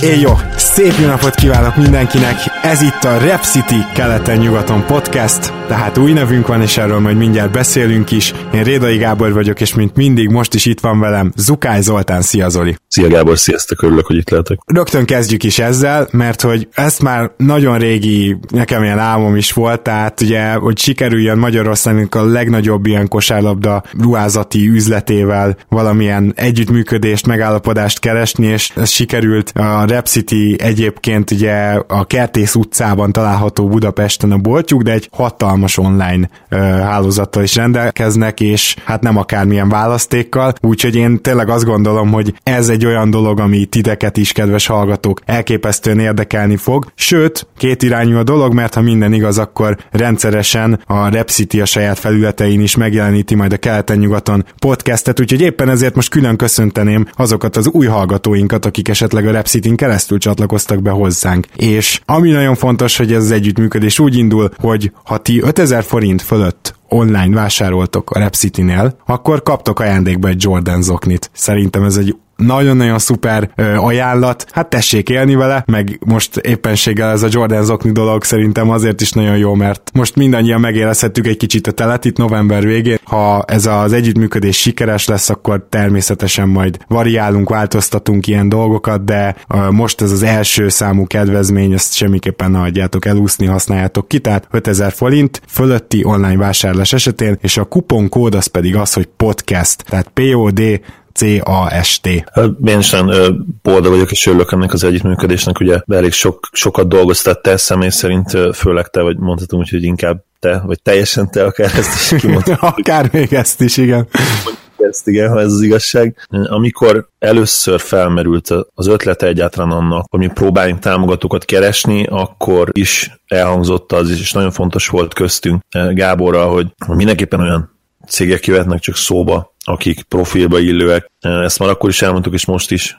Éj jó! Szép jó napot kívánok mindenkinek! Ez itt a Rep City keleten-nyugaton podcast, tehát új nevünk van, és erről majd mindjárt beszélünk is. Én Rédai Gábor vagyok, és mint mindig most is itt van velem Zukály Zoltán. Szia Zoli! Szia Gábor, sziasztok, örülök, hogy itt lehetek. Rögtön kezdjük is ezzel, mert hogy ezt már nagyon régi, nekem ilyen álmom is volt, tehát ugye, hogy sikerüljön Magyarországnak a legnagyobb ilyen kosárlabda ruházati üzletével valamilyen együttműködést, megállapodást keresni, és ez sikerült a Rep City egyébként ugye a Kertész utcában található Budapesten a boltjuk, de egy hatalmas online ö, hálózattal is rendelkeznek, és hát nem akármilyen választékkal, úgyhogy én tényleg azt gondolom, hogy ez egy olyan dolog, ami titeket is, kedves hallgatók, elképesztően érdekelni fog. Sőt, két irányú a dolog, mert ha minden igaz, akkor rendszeresen a Rep City a saját felületein is megjeleníti majd a keleten-nyugaton podcastet, úgyhogy éppen ezért most külön köszönteném azokat az új hallgatóinkat, akik esetleg a Rep City-n keresztül csatlakoztak be hozzánk. És ami nagyon fontos, hogy ez az együttműködés úgy indul, hogy ha ti 5000 forint fölött online vásároltok a Repcity-nél, akkor kaptok ajándékba egy Jordan zoknit. Szerintem ez egy nagyon-nagyon szuper ö, ajánlat, hát tessék élni vele, meg most éppenséggel ez a Jordan zokni dolog szerintem azért is nagyon jó, mert most mindannyian megérezhettük egy kicsit a telet itt november végén. Ha ez az együttműködés sikeres lesz, akkor természetesen majd variálunk, változtatunk ilyen dolgokat, de ö, most ez az első számú kedvezmény, ezt semmiképpen ne hagyjátok elúszni, használjátok ki, tehát 5000 forint fölötti online vásárlás esetén, és a kuponkód az pedig az, hogy podcast, tehát POD C-A-S-T. Én is boldog vagyok, és örülök ennek az együttműködésnek, ugye elég sok, sokat dolgoztál te személy szerint, főleg te, vagy mondhatom úgy, hogy inkább te, vagy teljesen te, akár ezt is kimondhatod. akár még ezt is, igen. Ezt igen, ha ez az igazság. Amikor először felmerült az ötlete egyáltalán annak, hogy mi próbáljunk támogatókat keresni, akkor is elhangzott az, és nagyon fontos volt köztünk Gáborral, hogy mindenképpen olyan cégek jöhetnek csak szóba, akik profilba illőek. Ezt már akkor is elmondtuk, és most is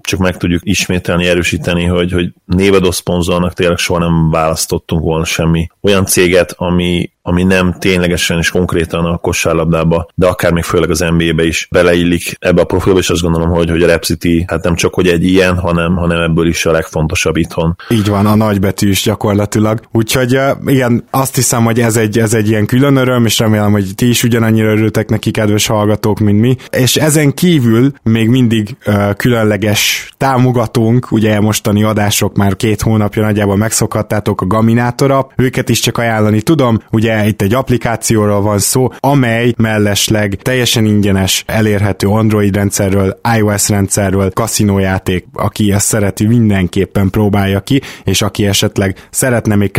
csak meg tudjuk ismételni, erősíteni, hogy, hogy névadó szponzornak tényleg soha nem választottunk volna semmi olyan céget, ami, ami nem ténylegesen és konkrétan a kosárlabdába, de akár még főleg az NBA-be is beleillik ebbe a profilba, és azt gondolom, hogy, hogy a Rep City hát nem csak hogy egy ilyen, hanem, hanem ebből is a legfontosabb itthon. Így van, a nagybetű is gyakorlatilag. Úgyhogy igen, azt hiszem, hogy ez egy, ez egy ilyen külön öröm, és remélem, hogy ti is ugyanannyira örültek neki, kedves hallgatók, mint mi. És ezen kívül még mindig uh, különleges támogatónk, ugye mostani adások már két hónapja nagyjából megszokhattátok a Gaminátora, őket is csak ajánlani tudom, ugye itt egy applikációról van szó, amely mellesleg teljesen ingyenes, elérhető Android rendszerről, iOS rendszerről, kaszinójáték, aki ezt szereti, mindenképpen próbálja ki, és aki esetleg szeretne még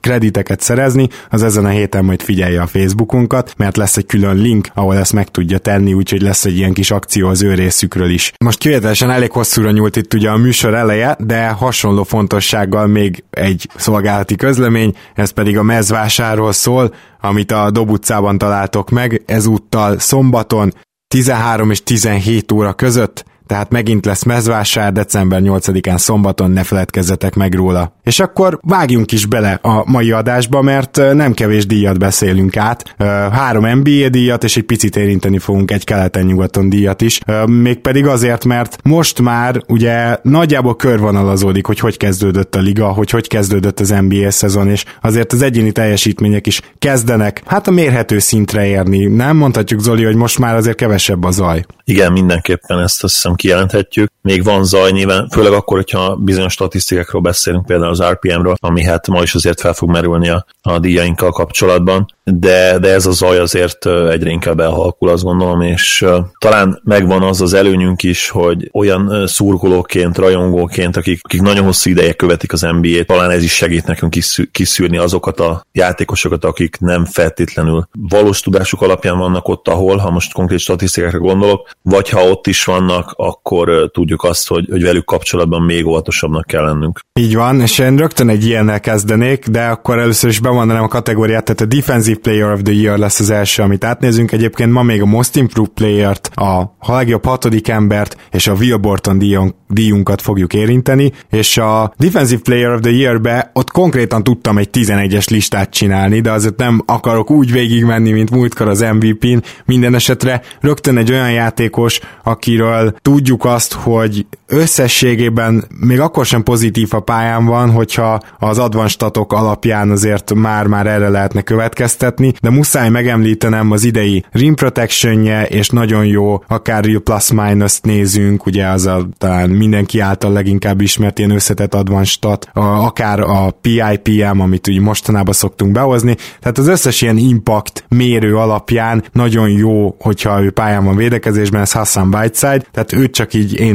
krediteket szerezni, az ezen a héten majd figyelje a Facebookunkat, mert lesz egy külön link, ahol ezt meg tudja tenni, úgyhogy lesz egy ilyen kis akció az ő részükről is. Most kivételesen elég hosszúra nyúlt itt ugye a műsor eleje, de hasonló fontossággal még egy szolgálati közlemény, ez pedig a mezvásáról szól, szól, amit a Dob utcában találtok meg, ezúttal szombaton 13 és 17 óra között tehát megint lesz mezvásár december 8-án szombaton, ne feledkezzetek meg róla. És akkor vágjunk is bele a mai adásba, mert nem kevés díjat beszélünk át. Három NBA díjat, és egy picit érinteni fogunk egy keleten-nyugaton díjat is. Mégpedig azért, mert most már ugye nagyjából körvonalazódik, hogy hogy kezdődött a liga, hogy hogy kezdődött az NBA szezon, és azért az egyéni teljesítmények is kezdenek, hát a mérhető szintre érni. Nem mondhatjuk, Zoli, hogy most már azért kevesebb a zaj. Igen, mindenképpen ezt azt hiszem kijelenthetjük. Még van zaj nyilván, főleg akkor, hogyha bizonyos statisztikákról beszélünk, például az RPM-ről, ami hát ma is azért fel fog merülni a, a díjainkkal kapcsolatban. De, de ez a zaj azért egyre inkább elhalkul, azt gondolom, és talán megvan az az előnyünk is, hogy olyan szurkolóként, rajongóként, akik, akik nagyon hosszú ideje követik az NBA-t, talán ez is segít nekünk kiszűrni azokat a játékosokat, akik nem feltétlenül valós tudásuk alapján vannak ott, ahol, ha most konkrét statisztikákra gondolok, vagy ha ott is vannak, akkor tudjuk azt, hogy, hogy velük kapcsolatban még óvatosabbnak kell lennünk. Így van, és én rögtön egy ilyennel kezdenék, de akkor először is bemondanám a kategóriát, tehát a Defensive Player of the Year lesz az első, amit átnézünk. Egyébként ma még a Most Improved Player-t, a legjobb hatodik embert és a Will Borton díjon, díjunkat fogjuk érinteni, és a Defensive Player of the Year-be ott konkrétan tudtam egy 11-es listát csinálni, de azért nem akarok úgy végigmenni, mint múltkor az MVP-n. Minden esetre rögtön egy olyan játékos, akiről tudjuk azt, hogy összességében még akkor sem pozitív a pályán van, hogyha az advanstatok alapján azért már-már erre lehetne következtetni, de muszáj megemlítenem az idei rim protection és nagyon jó, akár real plus minus nézünk, ugye az a talán mindenki által leginkább ismert ilyen összetett advanstat, akár a PIPM, amit ugye mostanában szoktunk behozni, tehát az összes ilyen impact mérő alapján nagyon jó, hogyha ő pályán van védekezésben, ez Hassan Whiteside, tehát őt csak így én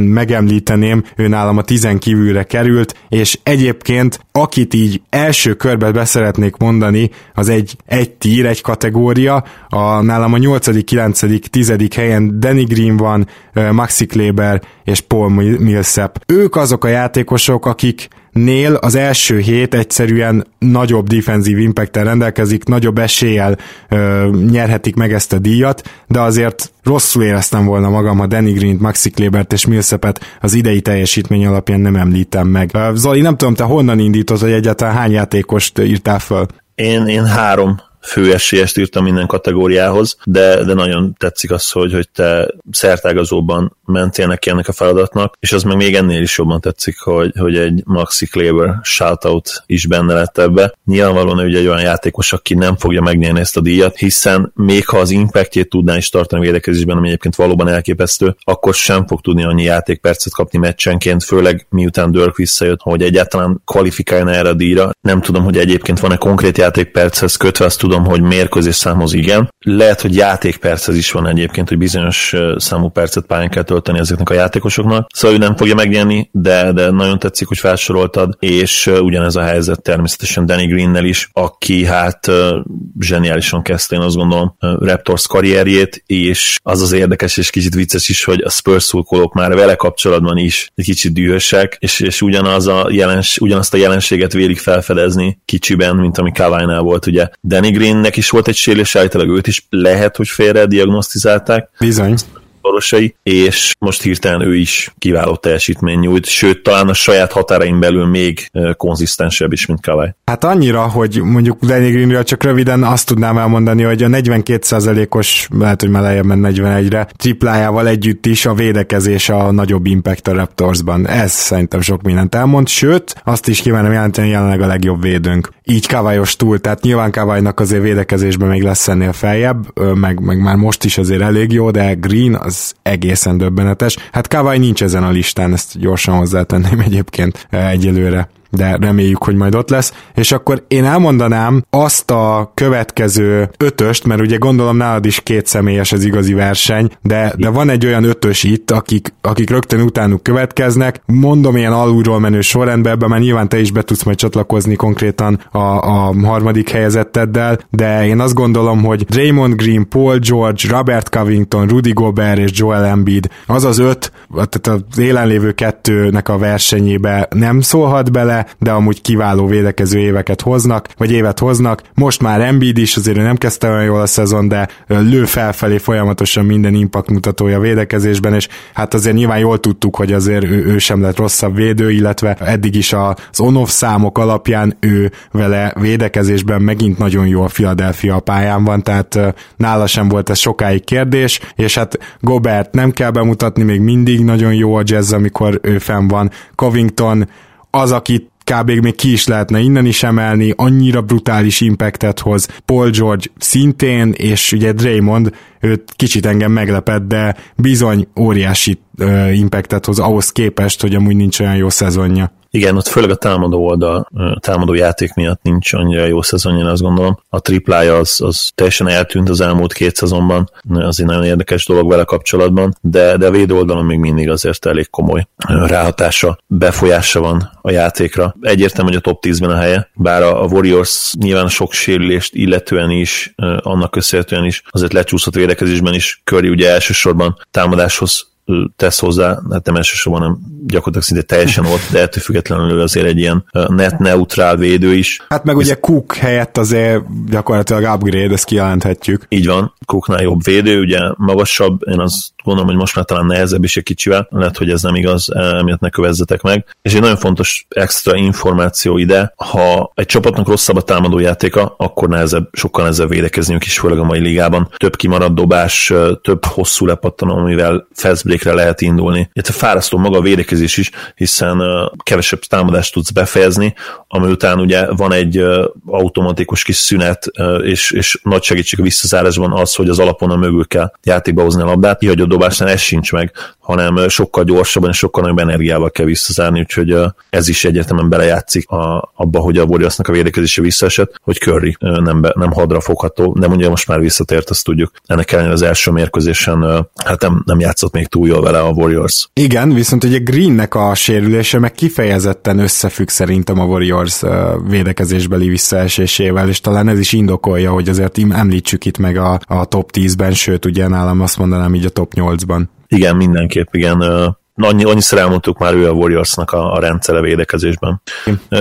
megemlíteném, ő nálam a tizen kívülre került, és egyébként akit így első körben beszeretnék mondani, az egy, egy tír, egy kategória, a, nálam a 8., 9., 10. helyen Danny Green van, Maxi Kleber és Paul Millsap. Ők azok a játékosok, akik Nél az első hét egyszerűen nagyobb defensív impact rendelkezik, nagyobb eséllyel ö, nyerhetik meg ezt a díjat, de azért rosszul éreztem volna magam, ha Danny Green-t, Maxi Klebert és Millsapet az idei teljesítmény alapján nem említem meg. Zoli, nem tudom, te honnan indított, hogy egyáltalán hány játékost írtál föl? Én, én három fő esélyest írtam minden kategóriához, de, de nagyon tetszik az, hogy, hogy te szertágazóban mentél neki ennek a feladatnak, és az meg még ennél is jobban tetszik, hogy, hogy egy Maxi Kleber shoutout is benne lett ebbe. Nyilvánvalóan ugye egy olyan játékos, aki nem fogja megnyerni ezt a díjat, hiszen még ha az impactjét tudná is tartani védekezésben, ami egyébként valóban elképesztő, akkor sem fog tudni annyi játékpercet kapni meccsenként, főleg miután Dirk visszajött, hogy egyáltalán kvalifikálna erre a díjra. Nem tudom, hogy egyébként van-e konkrét játékperchez kötve, azt tudom, hogy mérkőzés számhoz igen. Lehet, hogy játékperchez is van egyébként, hogy bizonyos számú percet pályán kell tölteni ezeknek a játékosoknak. Szóval ő nem fogja megnyerni, de, de nagyon tetszik, hogy felsoroltad, és ugyanez a helyzet természetesen Danny Greennel is, aki hát zseniálisan kezdte, én azt gondolom, Raptors karrierjét, és az az érdekes és kicsit vicces is, hogy a Spurs szurkolók már vele kapcsolatban is egy kicsit dühösek, és, és ugyanaz a jelens, ugyanazt a jelenséget vélik felfedezni kicsiben, mint ami Kawai-nál volt, ugye. Danny Greennek is volt egy sérülés, állítólag őt is lehet, hogy félre diagnosztizálták. Bizony orvosai, és most hirtelen ő is kiváló teljesítmény nyújt, sőt, talán a saját határain belül még konzisztensebb is, mint Kawai. Hát annyira, hogy mondjuk Danny Greenről csak röviden azt tudnám elmondani, hogy a 42%-os, lehet, hogy már lejjebb 41-re, triplájával együtt is a védekezés a nagyobb impact a Raptorsban. Ez szerintem sok mindent elmond, sőt, azt is kívánom jelenteni, jelenleg a legjobb védőnk. Így Kavajos túl, tehát nyilván Kavajnak azért védekezésben még lesz ennél feljebb, meg, meg már most is azért elég jó, de Green az az egészen döbbenetes. Hát Kawai nincs ezen a listán, ezt gyorsan hozzátenném egyébként eh, egyelőre de reméljük, hogy majd ott lesz. És akkor én elmondanám azt a következő ötöst, mert ugye gondolom nálad is két személyes az igazi verseny, de, de van egy olyan ötös itt, akik, akik rögtön utánuk következnek. Mondom ilyen alulról menő sorrendben, ebben már nyilván te is be tudsz majd csatlakozni konkrétan a, a harmadik helyezetteddel, de én azt gondolom, hogy Draymond Green, Paul George, Robert Covington, Rudy Gobert és Joel Embiid, az az öt, tehát az élenlévő kettőnek a versenyébe nem szólhat bele, de amúgy kiváló védekező éveket hoznak, vagy évet hoznak. Most már Embiid is, azért nem kezdte olyan jól a szezon, de lő felfelé folyamatosan minden impact mutatója védekezésben, és hát azért nyilván jól tudtuk, hogy azért ő, ő sem lett rosszabb védő, illetve eddig is az on-off számok alapján ő vele védekezésben megint nagyon jó a Philadelphia pályán van, tehát nála sem volt ez sokáig kérdés, és hát Gobert nem kell bemutatni, még mindig nagyon jó a jazz, amikor ő fenn van. Covington az, akit kb. még ki is lehetne innen is emelni, annyira brutális impactet hoz. Paul George szintén, és ugye Draymond, őt kicsit engem meglepett, de bizony óriási impactet hoz ahhoz képest, hogy amúgy nincs olyan jó szezonja. Igen, ott főleg a támadó oldal, a támadó játék miatt nincs annyira jó szezonja, én azt gondolom. A triplája az, az teljesen eltűnt az elmúlt két szezonban, az egy nagyon érdekes dolog vele kapcsolatban, de, de a védő oldalon még mindig azért elég komoly ráhatása, befolyása van a játékra. Egyértelmű, hogy a top 10-ben a helye, bár a Warriors nyilván sok sérülést illetően is, annak köszönhetően is, azért lecsúszott védekezésben is, Curry ugye elsősorban támadáshoz tesz hozzá, hát nem elsősorban, nem gyakorlatilag szinte teljesen ott, de ettől függetlenül azért egy ilyen net neutrál védő is. Hát meg ugye Cook helyett azért gyakorlatilag upgrade, ezt kijelenthetjük. Így van, Cooknál jobb védő, ugye magasabb, én azt gondolom, hogy most már talán nehezebb is egy kicsivel, lehet, hogy ez nem igaz, emiatt ne kövezzetek meg. És egy nagyon fontos extra információ ide, ha egy csapatnak rosszabb a támadó játéka, akkor nehezebb, sokkal nehezebb védekezniük is, főleg a mai ligában. Több kimaradt dobás, több hosszú lepattanó, amivel fastbreakre lehet indulni. Illetve fárasztó maga a védekezés is, hiszen kevesebb támadást tudsz befejezni, ami után ugye van egy automatikus kis szünet, és, és nagy segítség a visszazárásban az, hogy az alapon a mögül kell játékba hozni a labdát, a dobásnál ez sincs meg, hanem sokkal gyorsabban és sokkal nagyobb energiával kell visszazárni, úgyhogy ez is egyértelműen belejátszik a, abba, hogy a Warriorsnak a védekezése visszaesett, hogy Curry nem, be, nem hadra fogható, de mondja most már visszatért, azt tudjuk. Ennek ellenére az első mérkőzésen hát nem, nem játszott még túl jól vele a Warriors. Igen, viszont ugye Greennek a sérülése meg kifejezetten összefügg szerintem a Warriors védekezésbeli visszaesésével, és talán ez is indokolja, hogy azért említsük itt meg a, a top 10-ben, sőt ugye nálam azt mondanám így a top 8-ban. Igen, mindenképp, igen. Annyi, annyiszor elmondtuk már ő a Warriorsnak a, a rendszere védekezésben.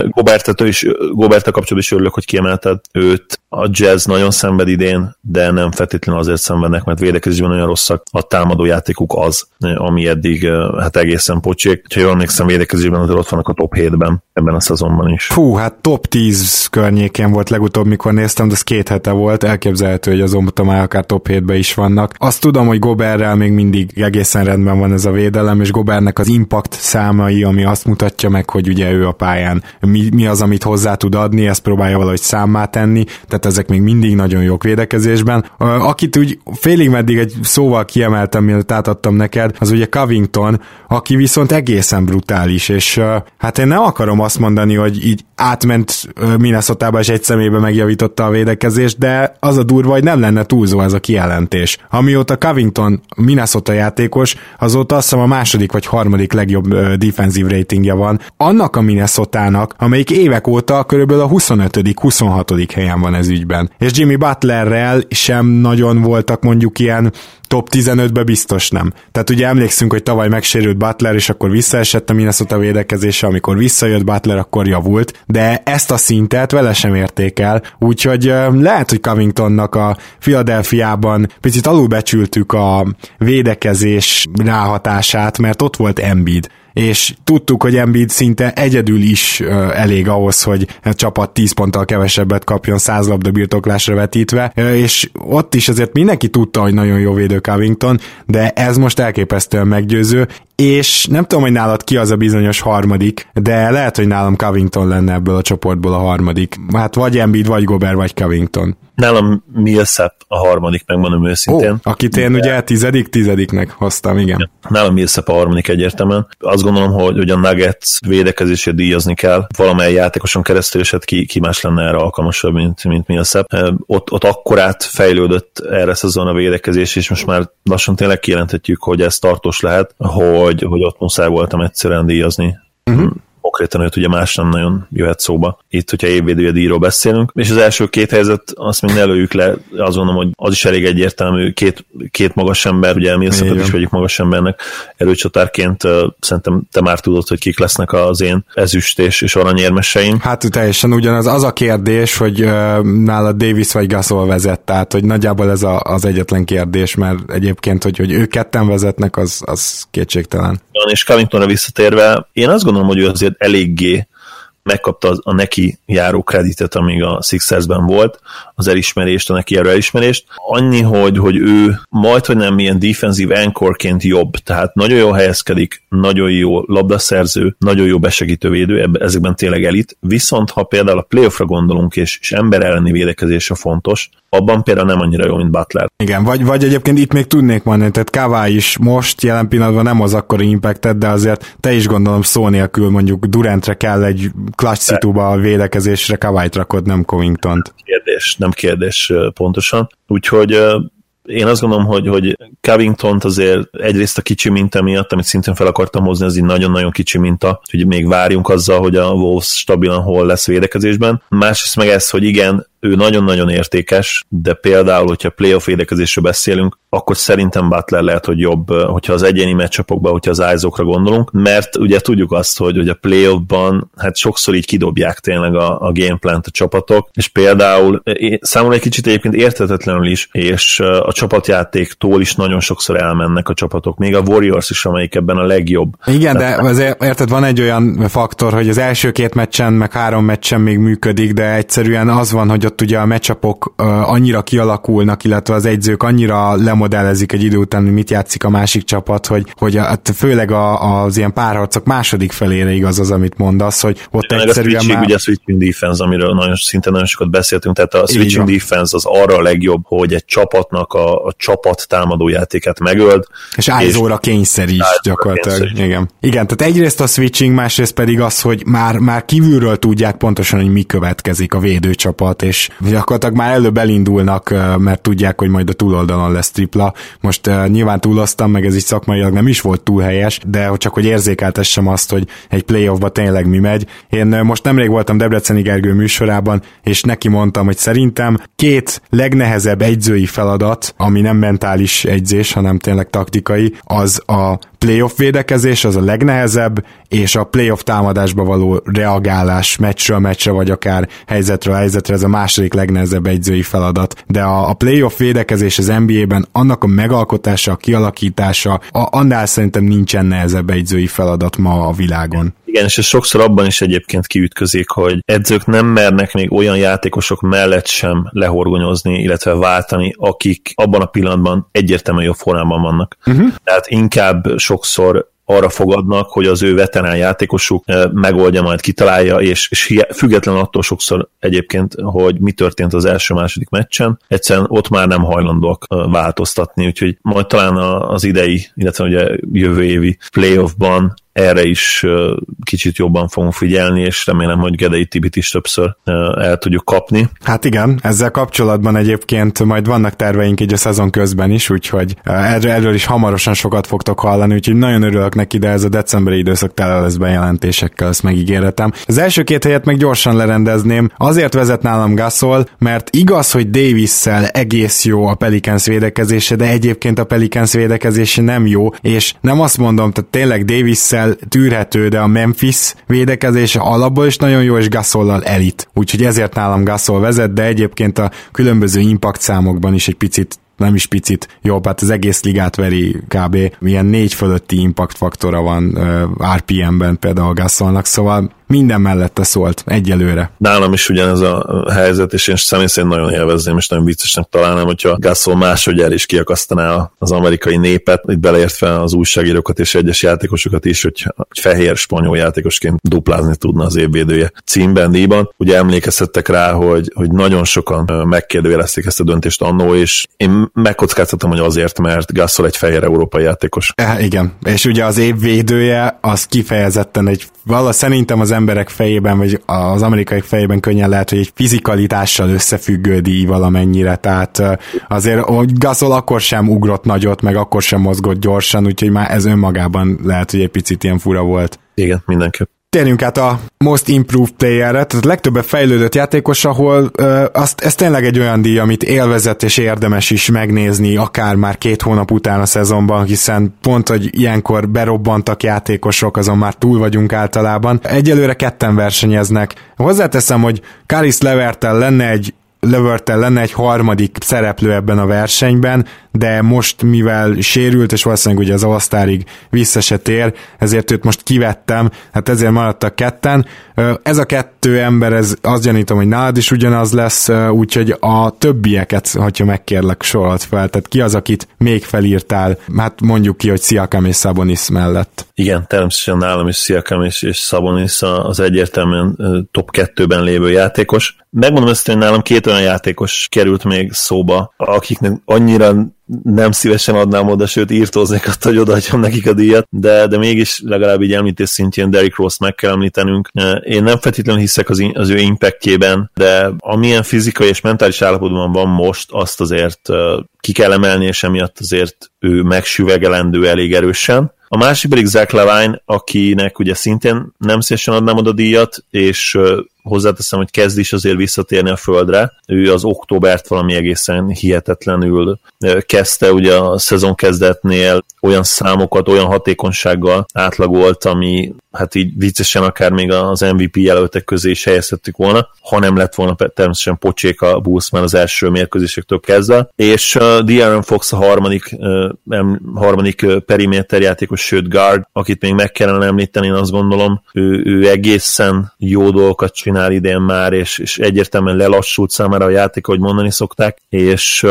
Gobert is, Gobert kapcsolatban is örülök, hogy kiemelted őt. A jazz nagyon szenved idén, de nem feltétlenül azért szenvednek, mert védekezésben olyan rosszak. A támadó játékuk az, ami eddig hát egészen pocsék. Ha jól emlékszem, védekezésben azért ott vannak a top 7-ben ebben a szezonban is. Fú, hát top 10 környékén volt legutóbb, mikor néztem, de ez két hete volt, elképzelhető, hogy azonban már akár top 7-ben is vannak. Azt tudom, hogy Goberrel még mindig egészen rendben van ez a védelem, és Gobernek az impact számai, ami azt mutatja meg, hogy ugye ő a pályán mi, mi az, amit hozzá tud adni, ezt próbálja valahogy számmá tenni, tehát ezek még mindig nagyon jók védekezésben. Akit úgy félig meddig egy szóval kiemeltem, mielőtt átadtam neked, az ugye Covington, aki viszont egészen brutális, és hát én nem akarom azt mondani, hogy így átment minnesota és egy szemébe megjavította a védekezést, de az a durva, hogy nem lenne túlzó ez a kijelentés. Amióta Covington Minnesota játékos, azóta azt hiszem a második vagy harmadik legjobb defensív ratingja van. Annak a Minnesota-nak, amelyik évek óta körülbelül a 25.-26. helyen van ez ügyben. És Jimmy Butlerrel sem nagyon voltak mondjuk ilyen top 15-be biztos nem. Tehát ugye emlékszünk, hogy tavaly megsérült Butler, és akkor visszaesett a Minnesota védekezése, amikor visszajött Butler, akkor javult, de ezt a szintet vele sem érték el, úgyhogy lehet, hogy Covingtonnak a Philadelphiában picit alulbecsültük a védekezés ráhatását, mert ott volt Embiid és tudtuk, hogy Embiid szinte egyedül is elég ahhoz, hogy a csapat 10 ponttal kevesebbet kapjon 100 labda birtoklásra vetítve, és ott is azért mindenki tudta, hogy nagyon jó védő Covington, de ez most elképesztően meggyőző, és nem tudom, hogy nálad ki az a bizonyos harmadik, de lehet, hogy nálam Covington lenne ebből a csoportból a harmadik. Hát vagy Embiid, vagy Gobert, vagy Covington. Nálam Millsap a harmadik, megmondom őszintén. Ó, akit én de... ugye tizedik, tizediknek hoztam, igen. Nálam Millsap a harmadik egyértelműen. Azt gondolom, hogy, hogy a Nuggets védekezését díjazni kell. Valamely játékoson keresztül, és hát ki, ki más lenne erre alkalmasabb, mint, mint Millsap. Ott, ott akkorát fejlődött erre szezon a védekezés, és most már lassan tényleg kijelenthetjük, hogy ez tartós lehet, hogy, hogy ott muszáj voltam egyszerűen díjazni. Uh-huh konkrétan őt ugye más nem nagyon jöhet szóba. Itt, hogyha évvédője díjról beszélünk. És az első két helyzet, azt még ne lőjük le, azt gondolom, hogy az is elég egyértelmű, két, két magas ember, ugye mi is vagyok magas embernek, erőcsatárként szerintem te már tudod, hogy kik lesznek az én ezüst és, és aranyérmeseim. Hát teljesen ugyanaz. Az a kérdés, hogy uh, nála Davis vagy Gasol vezet, tehát hogy nagyjából ez a, az egyetlen kérdés, mert egyébként, hogy, hogy ők ketten vezetnek, az, az kétségtelen. És Covingtonra visszatérve, én azt gondolom, hogy ő azért eléggé megkapta a neki járó kreditet, amíg a Sixersben volt, az elismerést, a neki járó elismerést. Annyi, hogy, hogy ő majd, hogy nem ilyen defensív anchorként jobb, tehát nagyon jól helyezkedik, nagyon jó labdaszerző, nagyon jó besegítő védő, ezekben tényleg elit, viszont ha például a playoffra gondolunk, és, és ember elleni védekezése fontos, abban például nem annyira jó, mint Butler. Igen, vagy, vagy egyébként itt még tudnék mondani, tehát Kawai is most jelen pillanatban nem az akkori impactet, de azért te is gondolom szó nélkül mondjuk Durantre kell egy clutch szituba a védekezésre, Kawai-t rakod, nem Covington-t. Kérdés, nem kérdés pontosan. Úgyhogy én azt gondolom, hogy, hogy covington azért egyrészt a kicsi minta miatt, amit szintén fel akartam hozni, az így nagyon-nagyon kicsi minta, hogy még várjunk azzal, hogy a Wolves stabilan hol lesz védekezésben. Másrészt meg ez, hogy igen, ő nagyon-nagyon értékes, de például, hogyha playoff védekezésről beszélünk, akkor szerintem Butler lehet, hogy jobb, hogyha az egyéni meccsapokban, hogyha az ájzókra gondolunk, mert ugye tudjuk azt, hogy, hogy a playoffban hát sokszor így kidobják tényleg a, a gameplant a csapatok, és például számomra egy kicsit egyébként értetetlenül is, és a csapatjátéktól is nagyon sokszor elmennek a csapatok, még a Warriors is, amelyik ebben a legjobb. Igen, de azért érted, van egy olyan faktor, hogy az első két meccsen, meg három meccsen még működik, de egyszerűen az van, hogy ott ugye a meccsapok annyira kialakulnak, illetve az egyzők annyira lemodellezik egy idő után, hogy mit játszik a másik csapat, hogy, hogy hát főleg a, az ilyen párharcok második felére igaz az, amit mondasz, hogy ott Tényleg egyszerűen a switching, már... ugye a switching defense, amiről nagyon, szinte nagyon sokat beszéltünk, tehát a switching defense az arra a legjobb, hogy egy csapatnak a, a csapat támadójátékát megöld. És ájzóra kényszer is gyakorlatilag. Kényszer. Igen. Igen, tehát egyrészt a switching, másrészt pedig az, hogy már, már kívülről tudják pontosan, hogy mi következik a védőcsapat, és gyakorlatilag már előbb elindulnak, mert tudják, hogy majd a túloldalon lesz tripla. Most nyilván túloztam, meg ez is szakmailag nem is volt túl helyes, de csak hogy érzékeltessem azt, hogy egy playoffba tényleg mi megy. Én most nemrég voltam Debreceni Gergő műsorában, és neki mondtam, hogy szerintem két legnehezebb egyzői feladat, ami nem mentális egyzés, hanem tényleg taktikai, az a playoff védekezés az a legnehezebb, és a playoff támadásba való reagálás meccsről meccsre, vagy akár helyzetről helyzetre, ez a második legnehezebb egyzői feladat. De a, a playoff védekezés az NBA-ben, annak a megalkotása, a kialakítása, a, annál szerintem nincsen nehezebb egyzői feladat ma a világon. Igen, és ez sokszor abban is egyébként kiütközik, hogy edzők nem mernek még olyan játékosok mellett sem lehorgonyozni, illetve váltani, akik abban a pillanatban egyértelműen jobb formában vannak. Uh-huh. Tehát inkább sokszor arra fogadnak, hogy az ő veterán játékosuk eh, megoldja, majd kitalálja, és, és független attól sokszor egyébként, hogy mi történt az első-második meccsen, egyszerűen ott már nem hajlandóak eh, változtatni, úgyhogy majd talán az idei, illetve ugye jövő évi playoffban erre is kicsit jobban fogunk figyelni, és remélem, hogy Gedei Tibit is többször el tudjuk kapni. Hát igen, ezzel kapcsolatban egyébként majd vannak terveink így a szezon közben is, úgyhogy erről, is hamarosan sokat fogtok hallani, úgyhogy nagyon örülök neki, de ez a decemberi időszak tele lesz bejelentésekkel, ezt megígéretem. Az első két helyet meg gyorsan lerendezném, azért vezet nálam Gasol, mert igaz, hogy davis egész jó a Pelicans védekezése, de egyébként a Pelicans védekezése nem jó, és nem azt mondom, tehát tényleg davis tűrhető, de a Memphis védekezése alapból is nagyon jó, és Gasollal elit. Úgyhogy ezért nálam Gasol vezet, de egyébként a különböző impact számokban is egy picit nem is picit jobb, hát az egész ligát veri kb. Milyen négy fölötti impact faktora van uh, RPM-ben például Gasolnak, szóval minden mellette szólt egyelőre. Nálam is ugyanez a helyzet, és én személy szerint nagyon élvezném, és nagyon viccesnek találnám, hogyha Gasol máshogy el is kiakasztaná az amerikai népet, itt beleértve az újságírókat és egyes játékosokat is, hogy fehér spanyol játékosként duplázni tudna az évvédője címben, díjban. Ugye emlékeztettek rá, hogy, hogy nagyon sokan megkérdőjelezték ezt a döntést annó, és én megkockáztatom, hogy azért, mert Gasol egy fehér európai játékos. E, igen, és ugye az évvédője az kifejezetten egy, vala szerintem az emberek fejében, vagy az amerikai fejében könnyen lehet, hogy egy fizikalitással összefüggő díj valamennyire, tehát azért hogy Gasol akkor sem ugrott nagyot, meg akkor sem mozgott gyorsan, úgyhogy már ez önmagában lehet, hogy egy picit ilyen fura volt. Igen, mindenképp térjünk át a Most Improved Player-re, tehát a legtöbbet fejlődött játékos, ahol ö, azt, ez tényleg egy olyan díj, amit élvezett és érdemes is megnézni, akár már két hónap után a szezonban, hiszen pont, hogy ilyenkor berobbantak játékosok, azon már túl vagyunk általában. Egyelőre ketten versenyeznek. Hozzáteszem, hogy Karis Levertel lenne egy Levertel lenne egy harmadik szereplő ebben a versenyben, de most mivel sérült, és valószínűleg ugye az All-Starig vissza se tér, ezért őt most kivettem, hát ezért maradtak ketten. Ez a kettő ember, ez azt gyanítom, hogy nálad is ugyanaz lesz, úgyhogy a többieket, hogyha megkérlek, sorolt fel, tehát ki az, akit még felírtál, hát mondjuk ki, hogy Sziakam és Szabonis mellett. Igen, természetesen nálam is Sziakam és, és Szabonis az egyértelműen top kettőben lévő játékos. Megmondom ezt, hogy nálam két olyan játékos került még szóba, akiknek annyira nem szívesen adnám oda, sőt írtóznék azt, hogy odaadjam nekik a díjat, de, de mégis legalább így említés szintjén Derrick Rose meg kell említenünk. Én nem feltétlenül hiszek az, az ő impactjében, de amilyen fizikai és mentális állapotban van most, azt azért ki kell emelni, és emiatt azért ő megsüvegelendő elég erősen. A másik pedig Zach Levine, akinek ugye szintén nem szívesen adnám oda díjat, és hozzáteszem, hogy kezd is azért visszatérni a földre. Ő az októbert valami egészen hihetetlenül kezdte, ugye a szezon kezdetnél olyan számokat, olyan hatékonysággal átlagolt, ami hát így viccesen akár még az MVP jelöltek közé is helyezhettük volna, ha nem lett volna természetesen pocsék a Bulls már az első mérkőzésektől kezdve, és uh, De'Aaron Fox a harmadik, harmadik uh, periméter játékos, sőt guard, akit még meg kellene említeni, én azt gondolom, ő, ő egészen jó dolgokat csinál idén már, és, és egyértelműen lelassult számára a játék, ahogy mondani szokták, és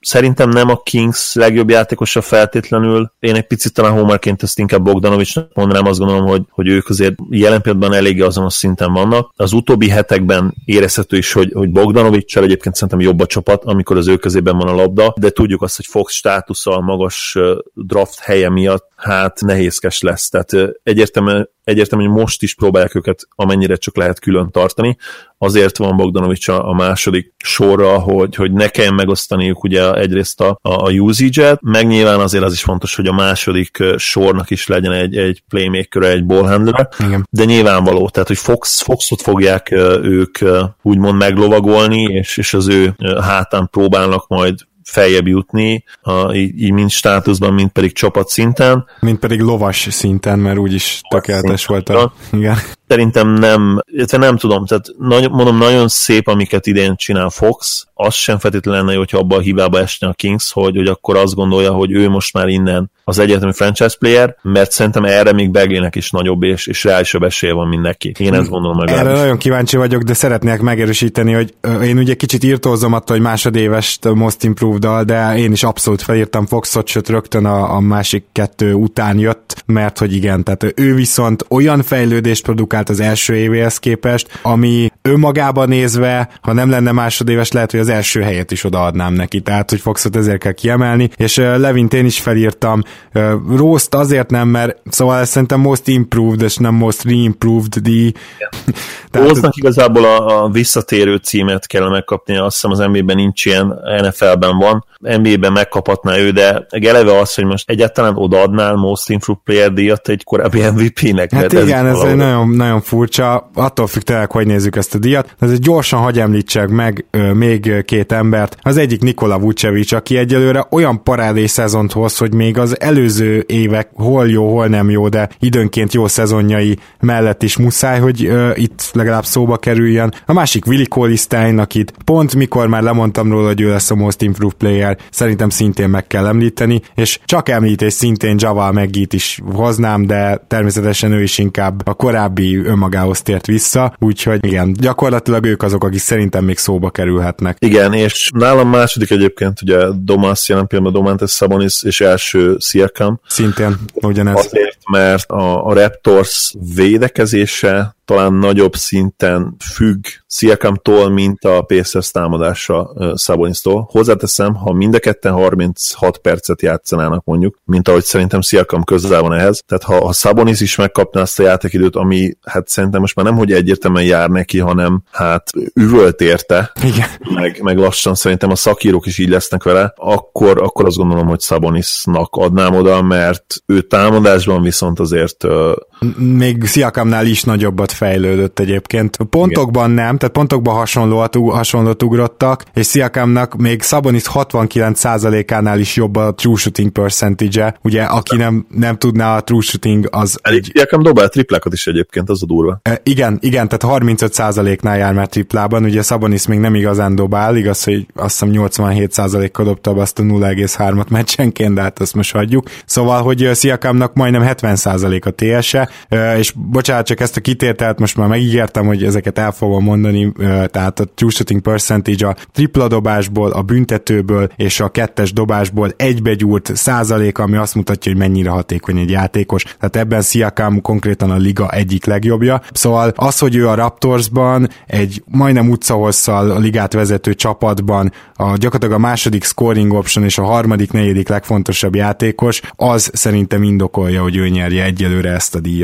Szerintem nem a Kings legjobb játékosa feltétlenül. Én egy picit talán homerként ezt inkább Bogdanovicsnak mondanám, azt gondolom, hogy, hogy ők azért jelen pillanatban eléggé azonos szinten vannak. Az utóbbi hetekben érezhető is, hogy, hogy Bogdanovicsal egyébként szerintem jobb a csapat, amikor az ő közében van a labda, de tudjuk azt, hogy Fox státusza a magas draft helye miatt hát nehézkes lesz. Tehát egyértelmű, egyértelmű, hogy most is próbálják őket amennyire csak lehet külön tartani. Azért van Bogdanovics a, a második sorra, hogy, hogy ne kelljen megosztaniuk ugye egyrészt a, a usage-et, meg nyilván azért az is fontos, hogy a második sornak is legyen egy, egy playmaker, egy ballhandler, Igen. de nyilvánvaló, tehát hogy Fox, Foxot fogják ők úgymond meglovagolni, és, és az ő hátán próbálnak majd feljebb jutni, a, így, így mind státuszban, mind pedig csapat szinten. Mint pedig lovas szinten, mert úgyis tökéletes volt a... Igen. Szerintem nem, illetve nem tudom, tehát nagy, mondom, nagyon szép, amiket idén csinál Fox, az sem feltétlenül lenne, hogyha abba a hibába esne a Kings, hogy, hogy akkor azt gondolja, hogy ő most már innen az egyetemi franchise player, mert szerintem erre még Beglének is nagyobb és, és reálisabb esélye van, mint neki. Én ezt gondolom meg. Erre nagyon kíváncsi vagyok, de szeretnék megerősíteni, hogy én ugye kicsit írtózom attól, hogy másodéves Most improved de én is abszolút felírtam Foxot, sőt rögtön a, a másik kettő után jött, mert hogy igen, tehát ő viszont olyan fejlődést produkált az első évéhez képest, ami önmagában nézve, ha nem lenne másodéves, lehet, hogy az első helyet is odaadnám neki, tehát hogy Foxot ezért kell kiemelni, és Levint én is felírtam, Rost azért nem, mert szóval szerintem most improved, és nem most reimproved díj. Rostnak igazából a, a visszatérő címet kell megkapni, azt hiszem az NBA-ben nincs ilyen, NFL-ben van, NBA-ben megkaphatná ő, de eleve az, hogy most egyáltalán odaadnál Most Improved Player díjat egy korábbi MVP-nek. Hát igen, ez, ez egy nagyon, nagyon furcsa, attól függ tényleg, hogy nézzük ezt a díjat. Ez gyorsan hagy említsek meg ö, még két embert. Az egyik Nikola Vucevic, aki egyelőre olyan parádés szezont hoz, hogy még az előző évek hol jó, hol nem jó, de időnként jó szezonjai mellett is muszáj, hogy ö, itt legalább szóba kerüljön. A másik Willi Colistein, akit pont mikor már lemondtam róla, hogy ő lesz a Most Improved Player, szerintem szintén meg kell említeni, és csak említés szintén Javal Meggit is hoznám, de természetesen ő is inkább a korábbi önmagához tért vissza, úgyhogy igen, gyakorlatilag ők azok, akik szerintem még szóba kerülhetnek. Igen, és nálam második egyébként ugye Domas jelen pillanatban Domantes Sabonis és első Siakam. Szintén ugyanez. Azért, mert a, a Raptors védekezése talán nagyobb szinten függ Sziakamtól, mint a Pacers támadása Szabonisztól. Hozzáteszem, ha mind a ketten 36 percet játszanának mondjuk, mint ahogy szerintem Sziakam közel van ehhez, tehát ha, ha Szabonisz is megkapná azt a játékidőt, ami hát szerintem most már nem, hogy egyértelműen jár neki, hanem hát üvölt érte, Igen. Meg, meg lassan szerintem a szakírók is így lesznek vele, akkor, akkor azt gondolom, hogy Szabonisznak adnám oda, mert ő támadásban viszont azért még Sziakamnál is nagyobbat fejlődött egyébként. Pontokban Igen. nem, tehát pontokban hasonlóat, hasonlót ugrottak, és Sziakamnak még Szabonis 69%-ánál is jobb a true shooting percentage-e. Ugye, aki nem, nem tudná a true shooting, az... Egy... Sziakam dobál triplákat is egyébként, az a durva. E, igen, igen, tehát 35%-nál jár már triplában, ugye Szabonis még nem igazán dobál, igaz, hogy azt hiszem 87%-kal dobta azt a 0,3-at meccsenként, de hát azt most hagyjuk. Szóval, hogy Sziakamnak majdnem 70% a TS-e, és bocsánat, csak ezt a kitételt most már megígértem, hogy ezeket el fogom mondani, tehát a true shooting percentage a tripla dobásból, a büntetőből és a kettes dobásból egybegyúrt százalék, ami azt mutatja, hogy mennyire hatékony egy játékos. Tehát ebben Siakam konkrétan a liga egyik legjobbja. Szóval az, hogy ő a Raptorsban egy majdnem utcahosszal a ligát vezető csapatban a gyakorlatilag a második scoring option és a harmadik, negyedik legfontosabb játékos, az szerintem indokolja, hogy ő nyerje egyelőre ezt a díjat.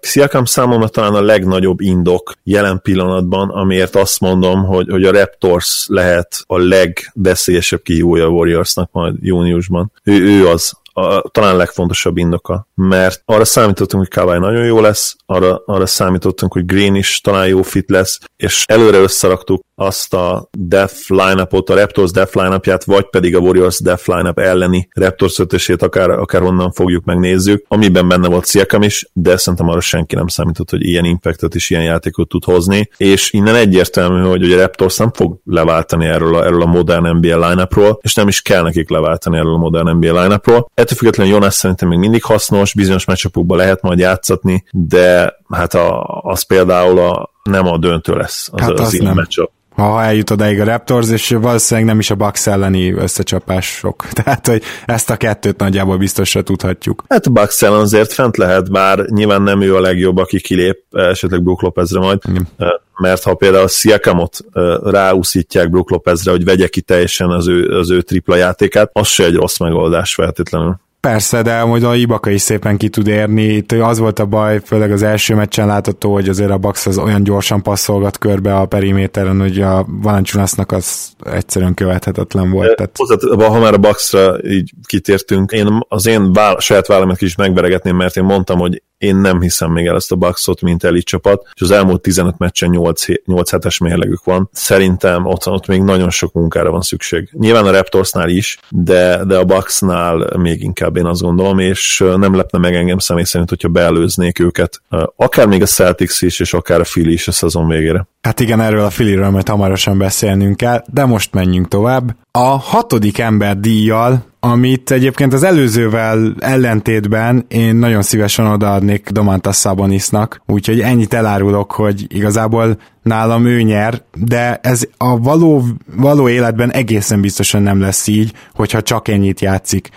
Siakam számomra talán a legnagyobb indok jelen pillanatban, amiért azt mondom, hogy, hogy a Raptors lehet a legveszélyesebb kihívója a Warriorsnak majd júniusban. Ő, ő az, a, talán legfontosabb indoka, mert arra számítottunk, hogy Kawai nagyon jó lesz, arra, arra számítottunk, hogy Green is talán jó fit lesz, és előre összeraktuk azt a Death line-upot, a Raptors Death line vagy pedig a Warriors Death line elleni Raptors ötösét, akár, akár honnan fogjuk megnézzük, amiben benne volt Siakam is, de szerintem arra senki nem számított, hogy ilyen impactot és ilyen játékot tud hozni, és innen egyértelmű, hogy, hogy a Raptors nem fog leváltani erről a, erről a modern NBA line és nem is kell nekik leváltani erről a modern NBA line Ettől függetlenül Jonas szerintem még mindig hasznos, bizonyos meccsapokban lehet majd játszatni, de hát a, az például a, nem a döntő lesz az, hát az, az nem. meccsap ha eljut odáig a Raptors, és valószínűleg nem is a Bucks elleni összecsapások. Tehát, hogy ezt a kettőt nagyjából biztosra tudhatjuk. Hát a Bucks ellen azért fent lehet, bár nyilván nem ő a legjobb, aki kilép, esetleg Brook Lopezre majd, Igen. mert ha például Siakamot ráúszítják Brook Lopezre, hogy vegye ki teljesen az ő, az ő tripla játékát, az se egy rossz megoldás feltétlenül. Persze, de majd a Ibaka is szépen ki tud érni. Itt az volt a baj, főleg az első meccsen látható, hogy azért a Bax az olyan gyorsan passzolgat körbe a periméteren, hogy a Valanciunasnak az egyszerűen követhetetlen volt. Tehát... Hozzá, ha már a Baxra így kitértünk, én az én vál, saját vállamat is megveregetném, mert én mondtam, hogy én nem hiszem még el ezt a Bucksot, mint elit csapat, és az elmúlt 15 meccsen 8, 8 hetes mérlegük van. Szerintem ott, ott még nagyon sok munkára van szükség. Nyilván a Raptorsnál is, de, de a Bucksnál még inkább én azt gondolom, és nem lepne meg engem személy szerint, hogyha beelőznék őket. Akár még a Celtics is, és akár a Philly is a szezon végére. Hát igen, erről a Phillyről majd hamarosan beszélnünk kell, de most menjünk tovább. A hatodik ember díjjal amit egyébként az előzővel ellentétben én nagyon szívesen odaadnék Domantas Sabonisnak, úgyhogy ennyit elárulok, hogy igazából nálam ő nyer, de ez a való, való életben egészen biztosan nem lesz így, hogyha csak ennyit játszik.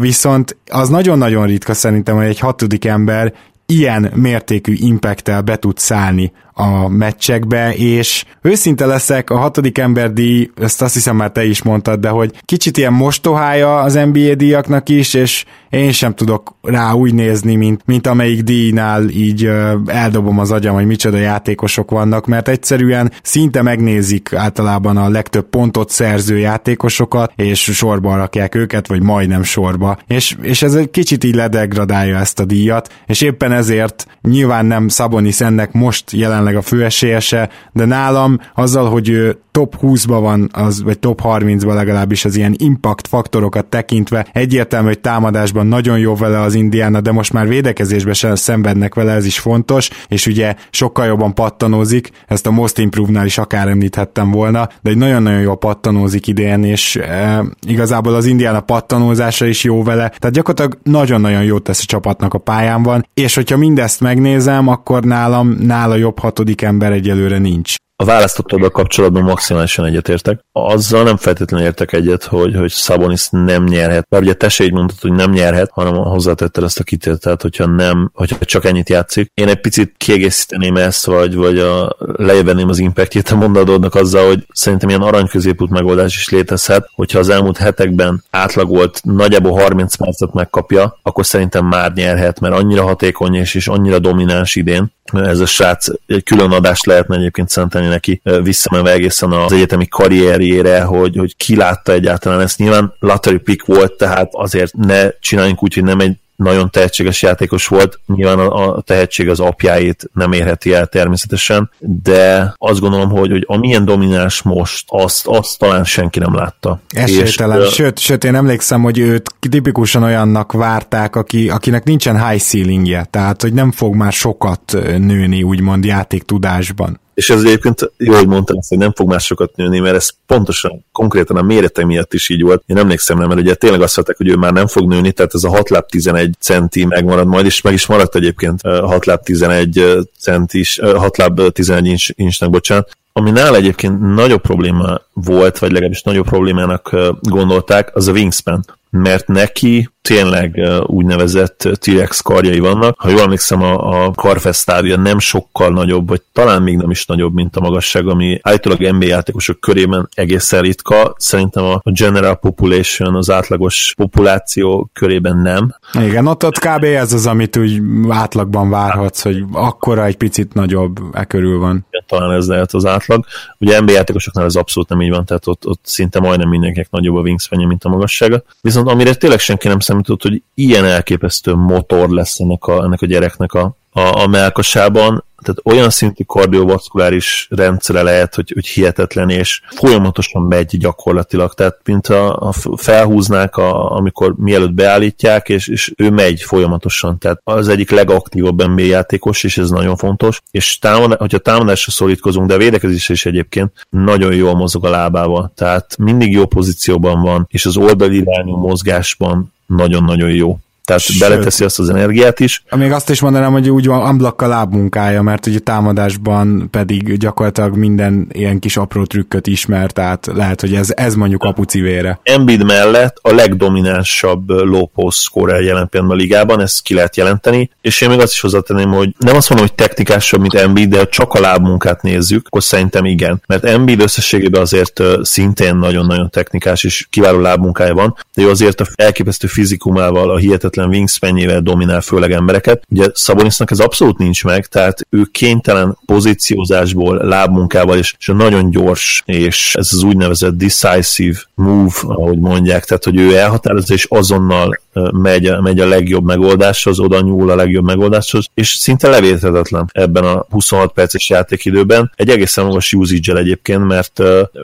Viszont az nagyon-nagyon ritka szerintem, hogy egy hatodik ember ilyen mértékű impacttel be tud szállni a meccsekbe, és őszinte leszek, a hatodik emberdíj, ezt azt hiszem már te is mondtad, de hogy kicsit ilyen mostohája az NBA díjaknak is, és én sem tudok rá úgy nézni, mint, mint amelyik díjnál így eldobom az agyam, hogy micsoda játékosok vannak, mert egyszerűen szinte megnézik általában a legtöbb pontot szerző játékosokat, és sorba rakják őket, vagy majdnem sorba. És, és ez egy kicsit így ledegradálja ezt a díjat, és éppen ezért nyilván nem Szabonis ennek most jelen jelenleg a főesélyese, de nálam azzal, hogy ő top 20-ba van, az, vagy top 30-ba legalábbis az ilyen impact faktorokat tekintve, egyértelmű, hogy támadásban nagyon jó vele az Indiana, de most már védekezésben sem szenvednek vele, ez is fontos, és ugye sokkal jobban pattanózik, ezt a Most Improve-nál is akár említhettem volna, de egy nagyon-nagyon jó pattanózik idén, és e, igazából az Indiana pattanózása is jó vele, tehát gyakorlatilag nagyon-nagyon jót tesz a csapatnak a pályán van, és hogyha mindezt megnézem, akkor nálam nála jobb hatodik ember egyelőre nincs a választottaddal kapcsolatban maximálisan egyetértek. Azzal nem feltétlenül értek egyet, hogy, hogy Szabonis nem nyerhet. Mert ugye te se így mondtad, hogy nem nyerhet, hanem hozzátetted ezt a kitételt, hogyha nem, hogyha csak ennyit játszik. Én egy picit kiegészíteném ezt, vagy, vagy a, lejövenném az impactjét a mondatodnak azzal, hogy szerintem ilyen aranyközépút megoldás is létezhet, hogyha az elmúlt hetekben átlagolt nagyjából 30 percet megkapja, akkor szerintem már nyerhet, mert annyira hatékony és, és annyira domináns idén, ez a srác egy külön adást lehetne egyébként szentelni neki visszamenve egészen az egyetemi karrierjére, hogy, hogy kilátta egyáltalán ezt. Nyilván lottery pick volt, tehát azért ne csináljunk úgy, hogy nem egy nagyon tehetséges játékos volt, nyilván a, a tehetség az apjáit nem érheti el természetesen, de azt gondolom, hogy, hogy amilyen domináns most, azt, azt talán senki nem látta. Esélytelen, és, sőt, sőt, én emlékszem, hogy őt tipikusan olyannak várták, aki, akinek nincsen high ceilingje, tehát hogy nem fog már sokat nőni, úgymond játék tudásban. És ez egyébként jó, hogy mondtam, hogy nem fog másokat nőni, mert ez pontosan, konkrétan a mérete miatt is így volt. Én emlékszem, nem, mert ugye tényleg azt mondták, hogy ő már nem fog nőni, tehát ez a 6 láb 11 centi megmarad majd, és meg is maradt egyébként 6 láb 11 centis, 6 láb 11 inch, bocsánat, ami nála egyébként nagyobb probléma volt, vagy legalábbis nagyobb problémának gondolták, az a wingspan mert neki tényleg úgynevezett T-Rex karjai vannak. Ha jól emlékszem, a, a karfesztávja nem sokkal nagyobb, vagy talán még nem is nagyobb, mint a magasság, ami állítólag NBA játékosok körében egészen ritka. Szerintem a general population, az átlagos populáció körében nem. Igen, ott, ott kb. ez az, amit úgy átlagban várhatsz, hogy akkora egy picit nagyobb, e körül van. Igen, talán ez lehet az átlag. Ugye NBA játékosoknál ez abszolút nem így van, tehát ott, ott szinte majdnem mindenkinek nagyobb a wingspan mint a magassága. Viszont amire tényleg senki nem számított, hogy ilyen elképesztő motor lesz ennek a, ennek a gyereknek a, a, a melkasában, tehát olyan szintű kardiovaszkuláris rendszere lehet, hogy, hogy hihetetlen, és folyamatosan megy gyakorlatilag, tehát mint a, a felhúznák, a, amikor mielőtt beállítják, és, és ő megy folyamatosan, tehát az egyik legaktívabb NBA játékos, és ez nagyon fontos, és támad, hogyha támadásra szorítkozunk, de a védekezés is egyébként nagyon jól mozog a lábával, tehát mindig jó pozícióban van, és az oldalirányú mozgásban nagyon-nagyon jó. Tehát Sőt. beleteszi azt az energiát is. Még azt is mondanám, hogy úgy van unblock a lábmunkája, mert ugye támadásban pedig gyakorlatilag minden ilyen kis apró trükköt ismer, tehát lehet, hogy ez, ez mondjuk apucivére. Embiid mellett a legdominánsabb low post scorer jelen pillanatban a ligában, ezt ki lehet jelenteni, és én még azt is hozzátenném, hogy nem azt mondom, hogy technikásabb, mint Embiid, de csak a lábmunkát nézzük, akkor szerintem igen, mert Embiid összességében azért szintén nagyon-nagyon technikás és kiváló lábmunkája van, de ő azért a elképesztő fizikumával, a hihetetlen hihetetlen wingspanjével dominál főleg embereket. Ugye Szabonisnak ez abszolút nincs meg, tehát ő kénytelen pozíciózásból, lábmunkával és, és nagyon gyors, és ez az úgynevezett decisive move, ahogy mondják, tehát hogy ő elhatározza és azonnal megy, megy a legjobb megoldáshoz, oda nyúl a legjobb megoldáshoz, és szinte levéthetetlen ebben a 26 perces játékidőben. Egy egészen magas usage egyébként, mert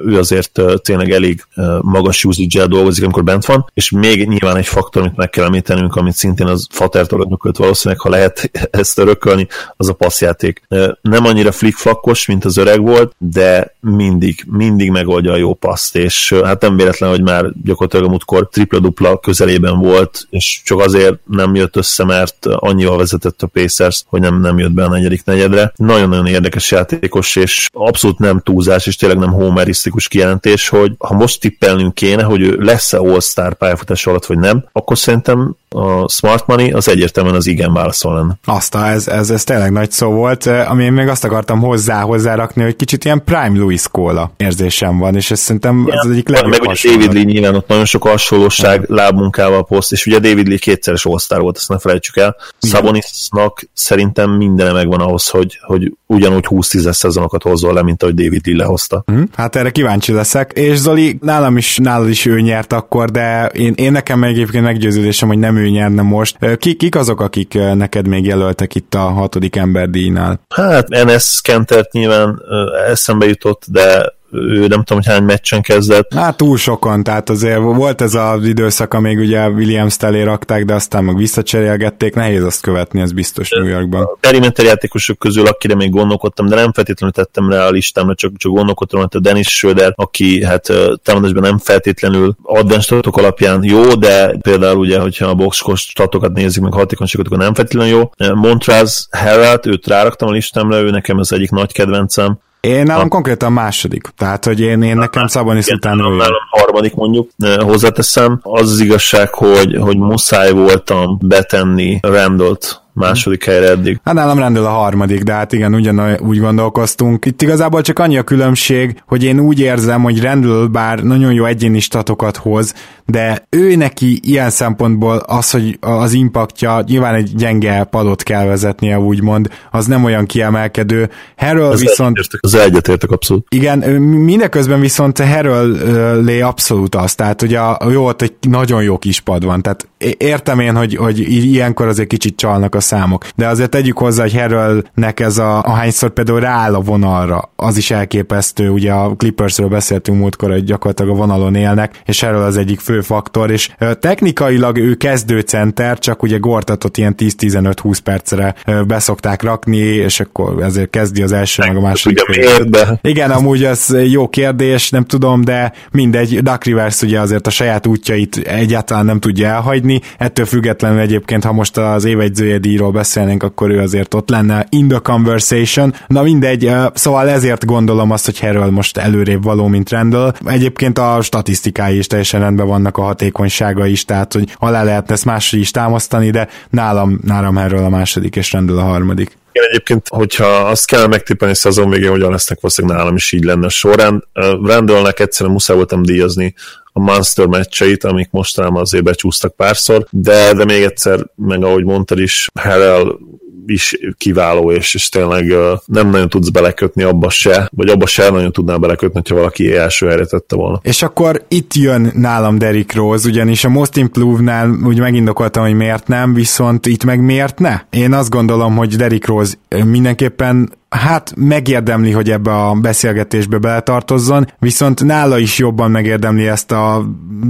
ő azért tényleg elég magas usage dolgozik, amikor bent van, és még nyilván egy faktor, amit meg kell említenünk, amit szintén az Fatertól örökölt valószínűleg, ha lehet ezt örökölni, az a passzjáték. Nem annyira flickflakkos, mint az öreg volt, de mindig, mindig megoldja a jó paszt, és hát nem véletlen, hogy már gyakorlatilag a múltkor tripla-dupla közelében volt, és csak azért nem jött össze, mert annyival vezetett a Pacers, hogy nem, nem jött be a negyedik negyedre. Nagyon-nagyon érdekes játékos, és abszolút nem túlzás, és tényleg nem homerisztikus kijelentés, hogy ha most tippelnünk kéne, hogy ő lesz-e All-Star pályafutás alatt, vagy nem, akkor szerintem a smart money az egyértelműen az igen válaszol lenne. Azt, ez, ez, ez tényleg nagy szó volt, ami én még azt akartam hozzá hozzárakni, hogy kicsit ilyen Prime Louis Cola érzésem van, és ez szerintem ja, az egyik legjobb Meg ugye David Lee nyilván ott nagyon sok hasonlóság ja. lábmunkával poszt, és ugye David Lee kétszeres all volt, ezt ne felejtsük el. Sabonisnak szerintem minden megvan ahhoz, hogy, hogy ugyanúgy 20-10 szezonokat hozzon le, mint ahogy David Lee lehozta. Mm, hát erre kíváncsi leszek, és Zoli, nálam is, nálad is ő nyert akkor, de én, én nekem egyébként meggyőződésem, hogy nem ő nyerne most. Ki, kik azok, akik neked még jelöltek itt a hatodik emberdíjnál? Hát NS Kentert nyilván eszembe jutott, de ő nem tudom, hogy hány meccsen kezdett. Hát túl sokan, tehát azért volt ez az időszak, amíg ugye Williams telé rakták, de aztán meg visszacserélgették, nehéz azt követni, ez biztos New Yorkban. A perimeter játékosok közül, akire még gondolkodtam, de nem feltétlenül tettem rá a listámra, csak, csak gondolkodtam, hogy a Dennis Schröder, aki hát támadásban nem feltétlenül advanced statok alapján jó, de például ugye, hogyha a boxkos statokat nézzük, meg hatékonyságokat, akkor nem feltétlenül jó. Montrez Harrell, őt ráraktam a listámra, ő nekem az egyik nagy kedvencem. Én nálam a... konkrétan második, tehát hogy én, én nekem Szabonis után ő. Nálam harmadik mondjuk, hozzáteszem. Az az igazság, hogy, hogy muszáj voltam betenni Randall-t második helyre eddig. Hát nálam rendel a harmadik, de hát igen, ugyan úgy gondolkoztunk. Itt igazából csak annyi a különbség, hogy én úgy érzem, hogy Rendel bár nagyon jó egyéni statokat hoz, de ő neki ilyen szempontból az, hogy az impaktja, nyilván egy gyenge padot kell vezetnie, úgymond, az nem olyan kiemelkedő. Harrell az viszont... Egyetértek, az egyetértek abszolút. Igen, mindeközben viszont Harrell lé abszolút az, tehát ugye a, jó, ott egy nagyon jó kis pad van, tehát értem én, hogy, hogy ilyenkor azért kicsit csalnak a számok. De azért tegyük hozzá, hogy Harrellnek ez a, ahányszor például rááll a vonalra, az is elképesztő, ugye a Clippersről beszéltünk múltkor, hogy gyakorlatilag a vonalon élnek, és Harrell az egyik fő faktor, és technikailag ő kezdőcenter, csak ugye Gortatot ilyen 10-15-20 percre beszokták rakni, és akkor ezért kezdi az első, meg a második. Igen, amúgy ez jó kérdés, nem tudom, de mindegy, Duck Rivers ugye azért a saját útjait egyáltalán nem tudja elhagyni, ettől függetlenül egyébként, ha most az évegyzője díjról beszélnénk, akkor ő azért ott lenne in the conversation, na mindegy, szóval ezért gondolom azt, hogy Harrell most előrébb való, mint Randall. Egyébként a statisztikái is teljesen rendben vannak, a hatékonysága is, tehát hogy alá lehetne ezt máshogy is támasztani, de nálam, nálam Harrell a második, és Randall a harmadik. Igen, egyébként, hogyha azt kell megtippelni szezon végén, hogyan lesznek valószínűleg nálam is így lenne során. Randallnek egyszerűen muszáj voltam díjazni a Monster meccseit, amik mostanában azért becsúsztak párszor, de, de még egyszer, meg ahogy mondtad is, Harrell is kiváló, és, és tényleg nem nagyon tudsz belekötni abba se, vagy abba se nagyon tudnál belekötni, ha valaki első helyre tette volna. És akkor itt jön nálam Derrick Rose, ugyanis a Most Improved-nál úgy megindokoltam, hogy miért nem, viszont itt meg miért ne? Én azt gondolom, hogy Derrick Rose mindenképpen hát megérdemli, hogy ebbe a beszélgetésbe beletartozzon, viszont nála is jobban megérdemli ezt a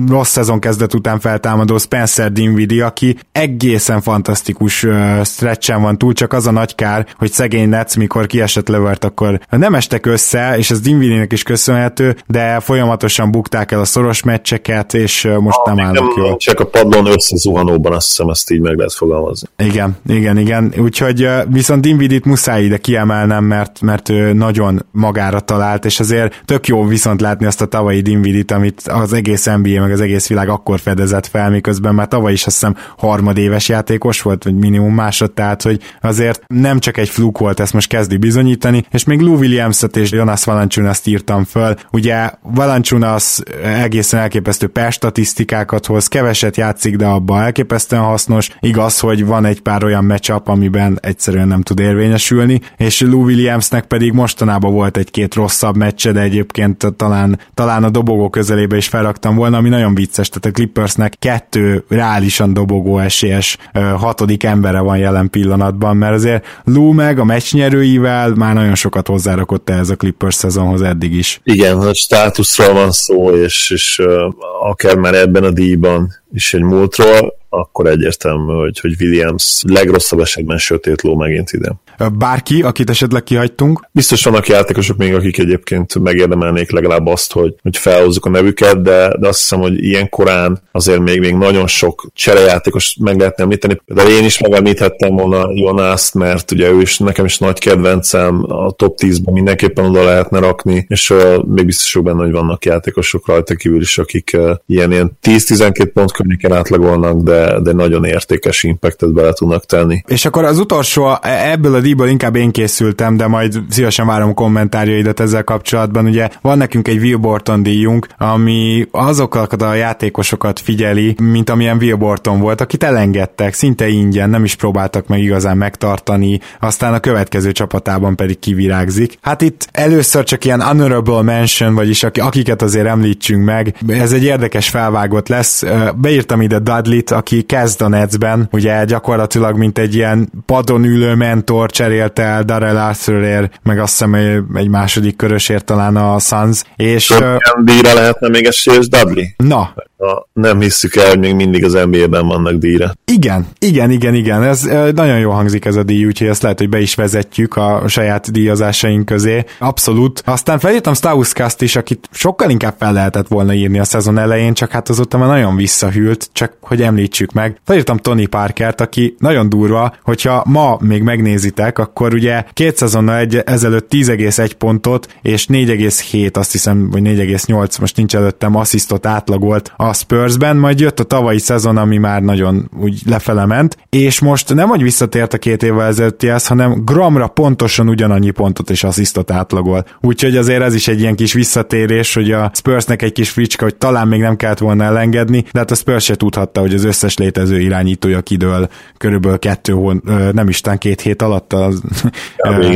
rossz szezon kezdet után feltámadó Spencer Dinwiddie, aki egészen fantasztikus uh, stretchen van túl, csak az a nagy kár, hogy szegény Nets, mikor kiesett Levert, akkor nem estek össze, és ez Dinwiddie-nek is köszönhető, de folyamatosan bukták el a szoros meccseket, és most ah, nem állnak jól. Csak a padlón összezuhanóban, azt hiszem, ezt így meg lehet fogalmazni. Igen, igen, igen. Úgyhogy viszont Dinwiddie-t muszáj ide kiemelni nem, mert, mert ő nagyon magára talált, és azért tök jó viszont látni azt a tavalyi Dinvidit, amit az egész NBA meg az egész világ akkor fedezett fel, miközben már tavaly is azt hiszem harmadéves játékos volt, vagy minimum másod, tehát hogy azért nem csak egy fluk volt, ezt most kezdi bizonyítani, és még Lou Williams-et és Jonas Valanciunas írt föl. Ugye Valanciunas egészen elképesztő per statisztikákat hoz, keveset játszik, de abban elképesztően hasznos. Igaz, hogy van egy pár olyan matchup, amiben egyszerűen nem tud érvényesülni, és Lou Williamsnek pedig mostanában volt egy-két rosszabb meccse, de egyébként talán, talán a dobogó közelébe is felraktam volna, ami nagyon vicces, tehát a Clippersnek kettő reálisan dobogó esélyes hatodik embere van jelen pillanatban, mert azért Lou meg a meccsnyerőivel már nagyon sokat hozzárakott ehhez a Clippers szezonhoz eddig is. Igen, a státuszról van szó, és, és uh, akár már ebben a díjban is egy múltról, akkor egyértelmű, hogy, hogy Williams legrosszabb esetben sötét ló megint ide. Bárki, akit esetleg kihagytunk? Biztos vannak játékosok még, akik egyébként megérdemelnék legalább azt, hogy, hogy felhozzuk a nevüket, de, de azt hiszem, hogy ilyen korán azért még, még nagyon sok cserejátékos meg lehetne említeni. De én is megemlíthettem volna Jonászt, mert ugye ő is nekem is nagy kedvencem, a top 10-ben mindenképpen oda lehetne rakni, és uh, még biztosok benne, hogy vannak játékosok rajta kívül is, akik uh, ilyen, ilyen 10-12 pont környéken átlagolnak, de de, nagyon értékes impactet bele tudnak tenni. És akkor az utolsó, ebből a díjból inkább én készültem, de majd szívesen várom kommentárjaidat ezzel kapcsolatban. Ugye van nekünk egy Will Borton díjunk, ami azokat a játékosokat figyeli, mint amilyen Will Borton volt, akit elengedtek, szinte ingyen, nem is próbáltak meg igazán megtartani, aztán a következő csapatában pedig kivirágzik. Hát itt először csak ilyen honorable mention, vagyis akiket azért említsünk meg, ez egy érdekes felvágott lesz. Beírtam ide Dudley-t, aki aki kezd a Netsben, ugye gyakorlatilag mint egy ilyen padon ülő mentor cserélte el Darrell Arthurért, meg azt hiszem egy második körösért talán a Suns. És, Több díjra lehetne még esélyes Dudley? Na, ha nem hisszük el, hogy még mindig az NBA-ben vannak díjra. Igen, igen, igen, igen, ez nagyon jó hangzik ez a díj, úgyhogy ezt lehet, hogy be is vezetjük a saját díjazásaink közé. Abszolút. Aztán felírtam Stauskast is, akit sokkal inkább fel lehetett volna írni a szezon elején, csak hát azóta már nagyon visszahűlt, csak hogy említsük meg. Felírtam Tony Parkert, aki nagyon durva, hogyha ma még megnézitek, akkor ugye két szezonnal egy, ezelőtt 10,1 pontot és 4,7 azt hiszem, vagy 4,8 most nincs előttem asszisztot átlagolt a Spursben, majd jött a tavalyi szezon, ami már nagyon úgy lefele ment, és most nem, hogy visszatért a két évvel ezelőttihez, hanem gramra pontosan ugyanannyi pontot és asszisztot átlagol. Úgyhogy azért ez is egy ilyen kis visszatérés, hogy a Spursnek egy kis fricska, hogy talán még nem kellett volna elengedni, de hát a Spurs se tudhatta, hogy az összes létező irányítója kidől körülbelül kettő hón, nem istán két hét alatt az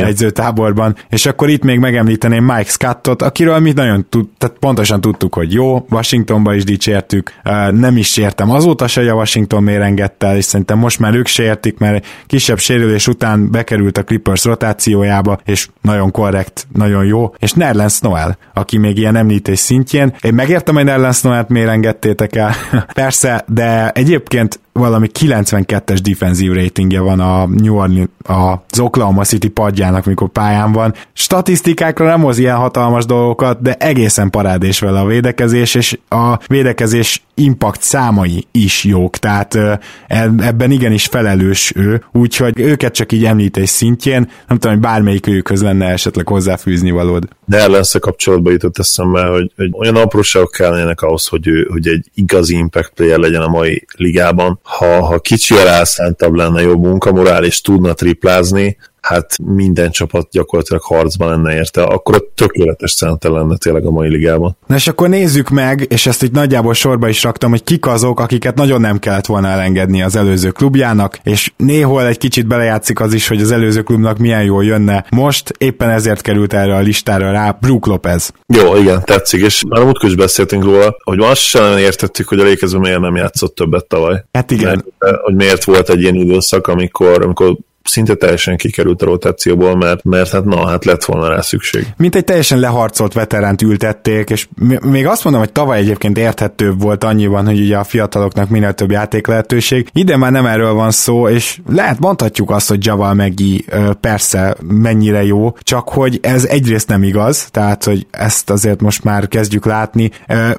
edzőtáborban. És akkor itt még megemlíteném Mike Scottot, akiről mi nagyon tud, tehát pontosan tudtuk, hogy jó, Washingtonban is dicsért, beszéltük, nem is értem. Azóta se, a Washington miért engedte el, és szerintem most már ők se értik, mert kisebb sérülés után bekerült a Clippers rotációjába, és nagyon korrekt, nagyon jó, és Nerlens Noel, aki még ilyen említés szintjén. Én megértem, hogy Nerlens Noel-t miért engedtétek el, persze, de egyébként valami 92-es defensív ratingje van a New Orleans, az Oklahoma City padjának, mikor pályán van. Statisztikákra nem hoz ilyen hatalmas dolgokat, de egészen parádés vele a védekezés, és a védekezés impact számai is jók, tehát ebben igenis felelős ő, úgyhogy őket csak így említés szintjén, nem tudom, hogy bármelyik őkhöz lenne esetleg hozzáfűzni valód. De ellensze kapcsolatban jutott eszembe, hogy, hogy olyan apróságok kellene ahhoz, hogy, ő, hogy egy igazi impact player legyen a mai ligában, ha, ha kicsi elszántabb lenne, jobb munkamorál, és tudna triplázni, hát minden csapat gyakorlatilag harcban lenne érte, akkor a tökéletes center lenne tényleg a mai ligában. Na és akkor nézzük meg, és ezt itt nagyjából sorba is raktam, hogy kik azok, akiket nagyon nem kellett volna elengedni az előző klubjának, és néhol egy kicsit belejátszik az is, hogy az előző klubnak milyen jól jönne. Most éppen ezért került erre a listára rá Brook Lopez. Jó, igen, tetszik, és már múltkor is beszéltünk róla, hogy azt sem értettük, hogy a Lékezben miért nem játszott többet tavaly. Hát igen. Mert, hogy miért volt egy ilyen időszak, amikor, amikor szinte teljesen kikerült a rotációból, mert, mert hát na, hát lett volna rá szükség. Mint egy teljesen leharcolt veteránt ültették, és még azt mondom, hogy tavaly egyébként érthetőbb volt annyiban, hogy ugye a fiataloknak minél több játék lehetőség. Ide már nem erről van szó, és lehet mondhatjuk azt, hogy Javal Megi persze mennyire jó, csak hogy ez egyrészt nem igaz, tehát hogy ezt azért most már kezdjük látni.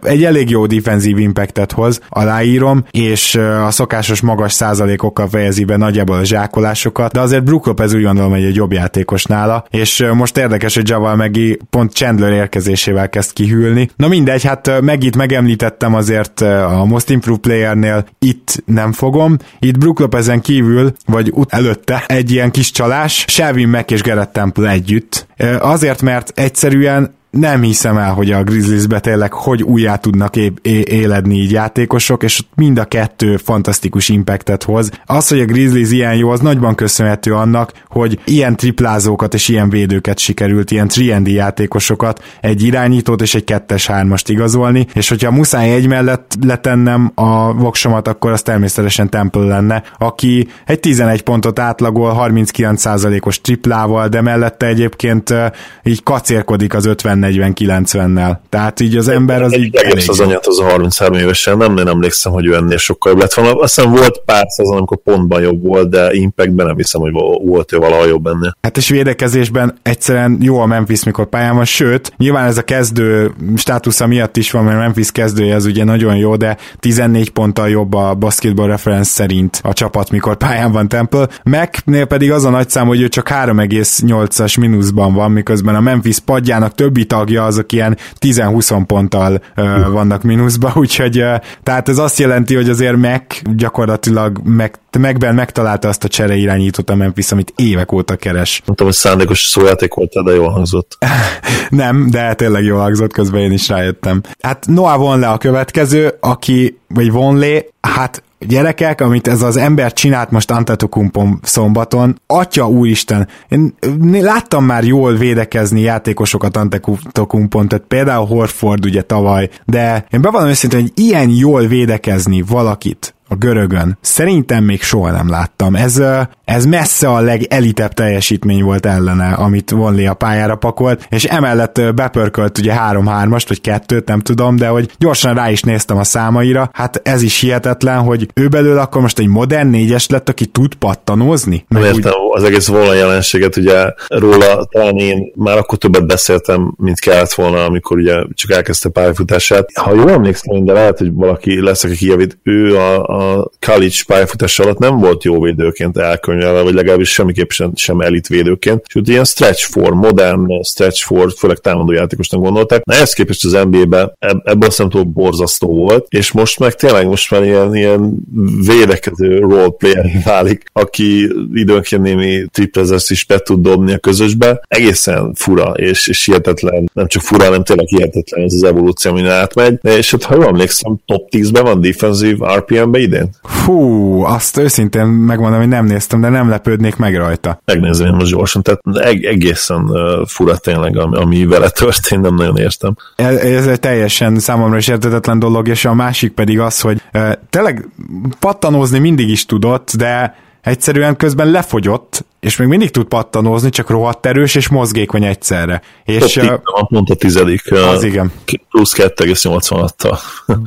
Egy elég jó defensív impactet hoz, aláírom, és a szokásos magas százalékokkal fejezi be nagyjából a zsákolásokat, de azért Brook Lopez úgy gondolom, hogy egy jobb játékos nála, és most érdekes, hogy Javal Megi pont Chandler érkezésével kezd kihűlni. Na mindegy, hát Megit megemlítettem azért a Most Improved Playernél, itt nem fogom. Itt Brook Lopezen kívül, vagy ut- előtte egy ilyen kis csalás, Shelvin Mack és Gerett Temple együtt. Azért, mert egyszerűen nem hiszem el, hogy a Grizzliesbe tényleg hogy újjá tudnak é- é- éledni így játékosok, és mind a kettő fantasztikus impactet hoz. Az, hogy a Grizzlies ilyen jó, az nagyban köszönhető annak, hogy ilyen triplázókat és ilyen védőket sikerült, ilyen 3 játékosokat, egy irányítót és egy kettes hármast igazolni, és hogyha muszáj egy mellett letennem a voksomat, akkor az természetesen Temple lenne, aki egy 11 pontot átlagol 39%-os triplával, de mellette egyébként így kacérkodik az 50 40-90-nel. Tehát így az ember az így Egész az anyát az a 33 évesen, nem, nem emlékszem, hogy ő ennél sokkal jobb lett volna. Azt hiszem volt pár szezon, amikor pontban jobb volt, de impactben nem hiszem, hogy volt ő valaha jobb ennél. Hát és védekezésben egyszerűen jó a Memphis, mikor pályán van, sőt, nyilván ez a kezdő státusza miatt is van, mert Memphis kezdője az ugye nagyon jó, de 14 ponttal jobb a basketball reference szerint a csapat, mikor pályán van Temple. Mac-nél pedig az a nagy szám, hogy ő csak 3,8-as mínuszban van, miközben a Memphis padjának többi tagja azok ilyen 10-20 ponttal uh, vannak mínuszba, úgyhogy uh, tehát ez azt jelenti, hogy azért meg gyakorlatilag meg, megben megtalálta azt a csere irányítót a Memphis, amit évek óta keres. Tudom, hogy szándékos szójáték volt, de jól hangzott. Nem, de tényleg jól hangzott, közben én is rájöttem. Hát Noah von le a következő, aki, vagy vonlé, hát gyerekek, amit ez az ember csinált most Antetokumpon szombaton, atya úristen, én láttam már jól védekezni játékosokat Antetokumpon, tehát például Horford ugye tavaly, de én bevallom őszintén, hogy ilyen jól védekezni valakit, a görögön. Szerintem még soha nem láttam. Ez, ez messze a legelitebb teljesítmény volt ellene, amit Vonley a pályára pakolt, és emellett bepörkölt ugye 3-3-ast, vagy kettőt, nem tudom, de hogy gyorsan rá is néztem a számaira, hát ez is hihetetlen, hogy ő belőle akkor most egy modern négyes lett, aki tud pattanozni. Nem értem úgy... az egész volna jelenséget, ugye róla talán én már akkor többet beszéltem, mint kellett volna, amikor ugye csak elkezdte pályafutását. Ha jól emlékszem, de lehet, hogy valaki lesz, aki kijavít, ő a, a college pályafutás alatt nem volt jó védőként elkönyvelve, vagy legalábbis semmiképp sem, sem elit védőként, és úgy ilyen stretch for, modern stretch for, főleg támadó játékosnak gondolták. Na ezt képest az NBA-be ebből a szempontból borzasztó volt, és most meg tényleg most már ilyen, ilyen védekező roleplayer válik, aki időnként némi triplezest is be tud dobni a közösbe. Egészen fura, és, és hihetetlen, nem csak fura, hanem tényleg hihetetlen ez az evolúció, amin átmegy. És hát, ha jól emlékszem, top 10-ben van defensív RPM-ben idén? Fú, azt őszintén megmondom, hogy nem néztem, de nem lepődnék meg rajta. Megnézem én most gyorsan, tehát eg- egészen uh, fura tényleg, ami, ami vele történt, nem nagyon értem. Ez, ez egy teljesen számomra is értetetlen dolog, és a másik pedig az, hogy uh, tényleg pattanózni mindig is tudott, de egyszerűen közben lefogyott, és még mindig tud pattanózni, csak rohadt erős és mozgékony egyszerre. És Top uh, pont a tizedik. Az igen. Plusz 2,86-tal.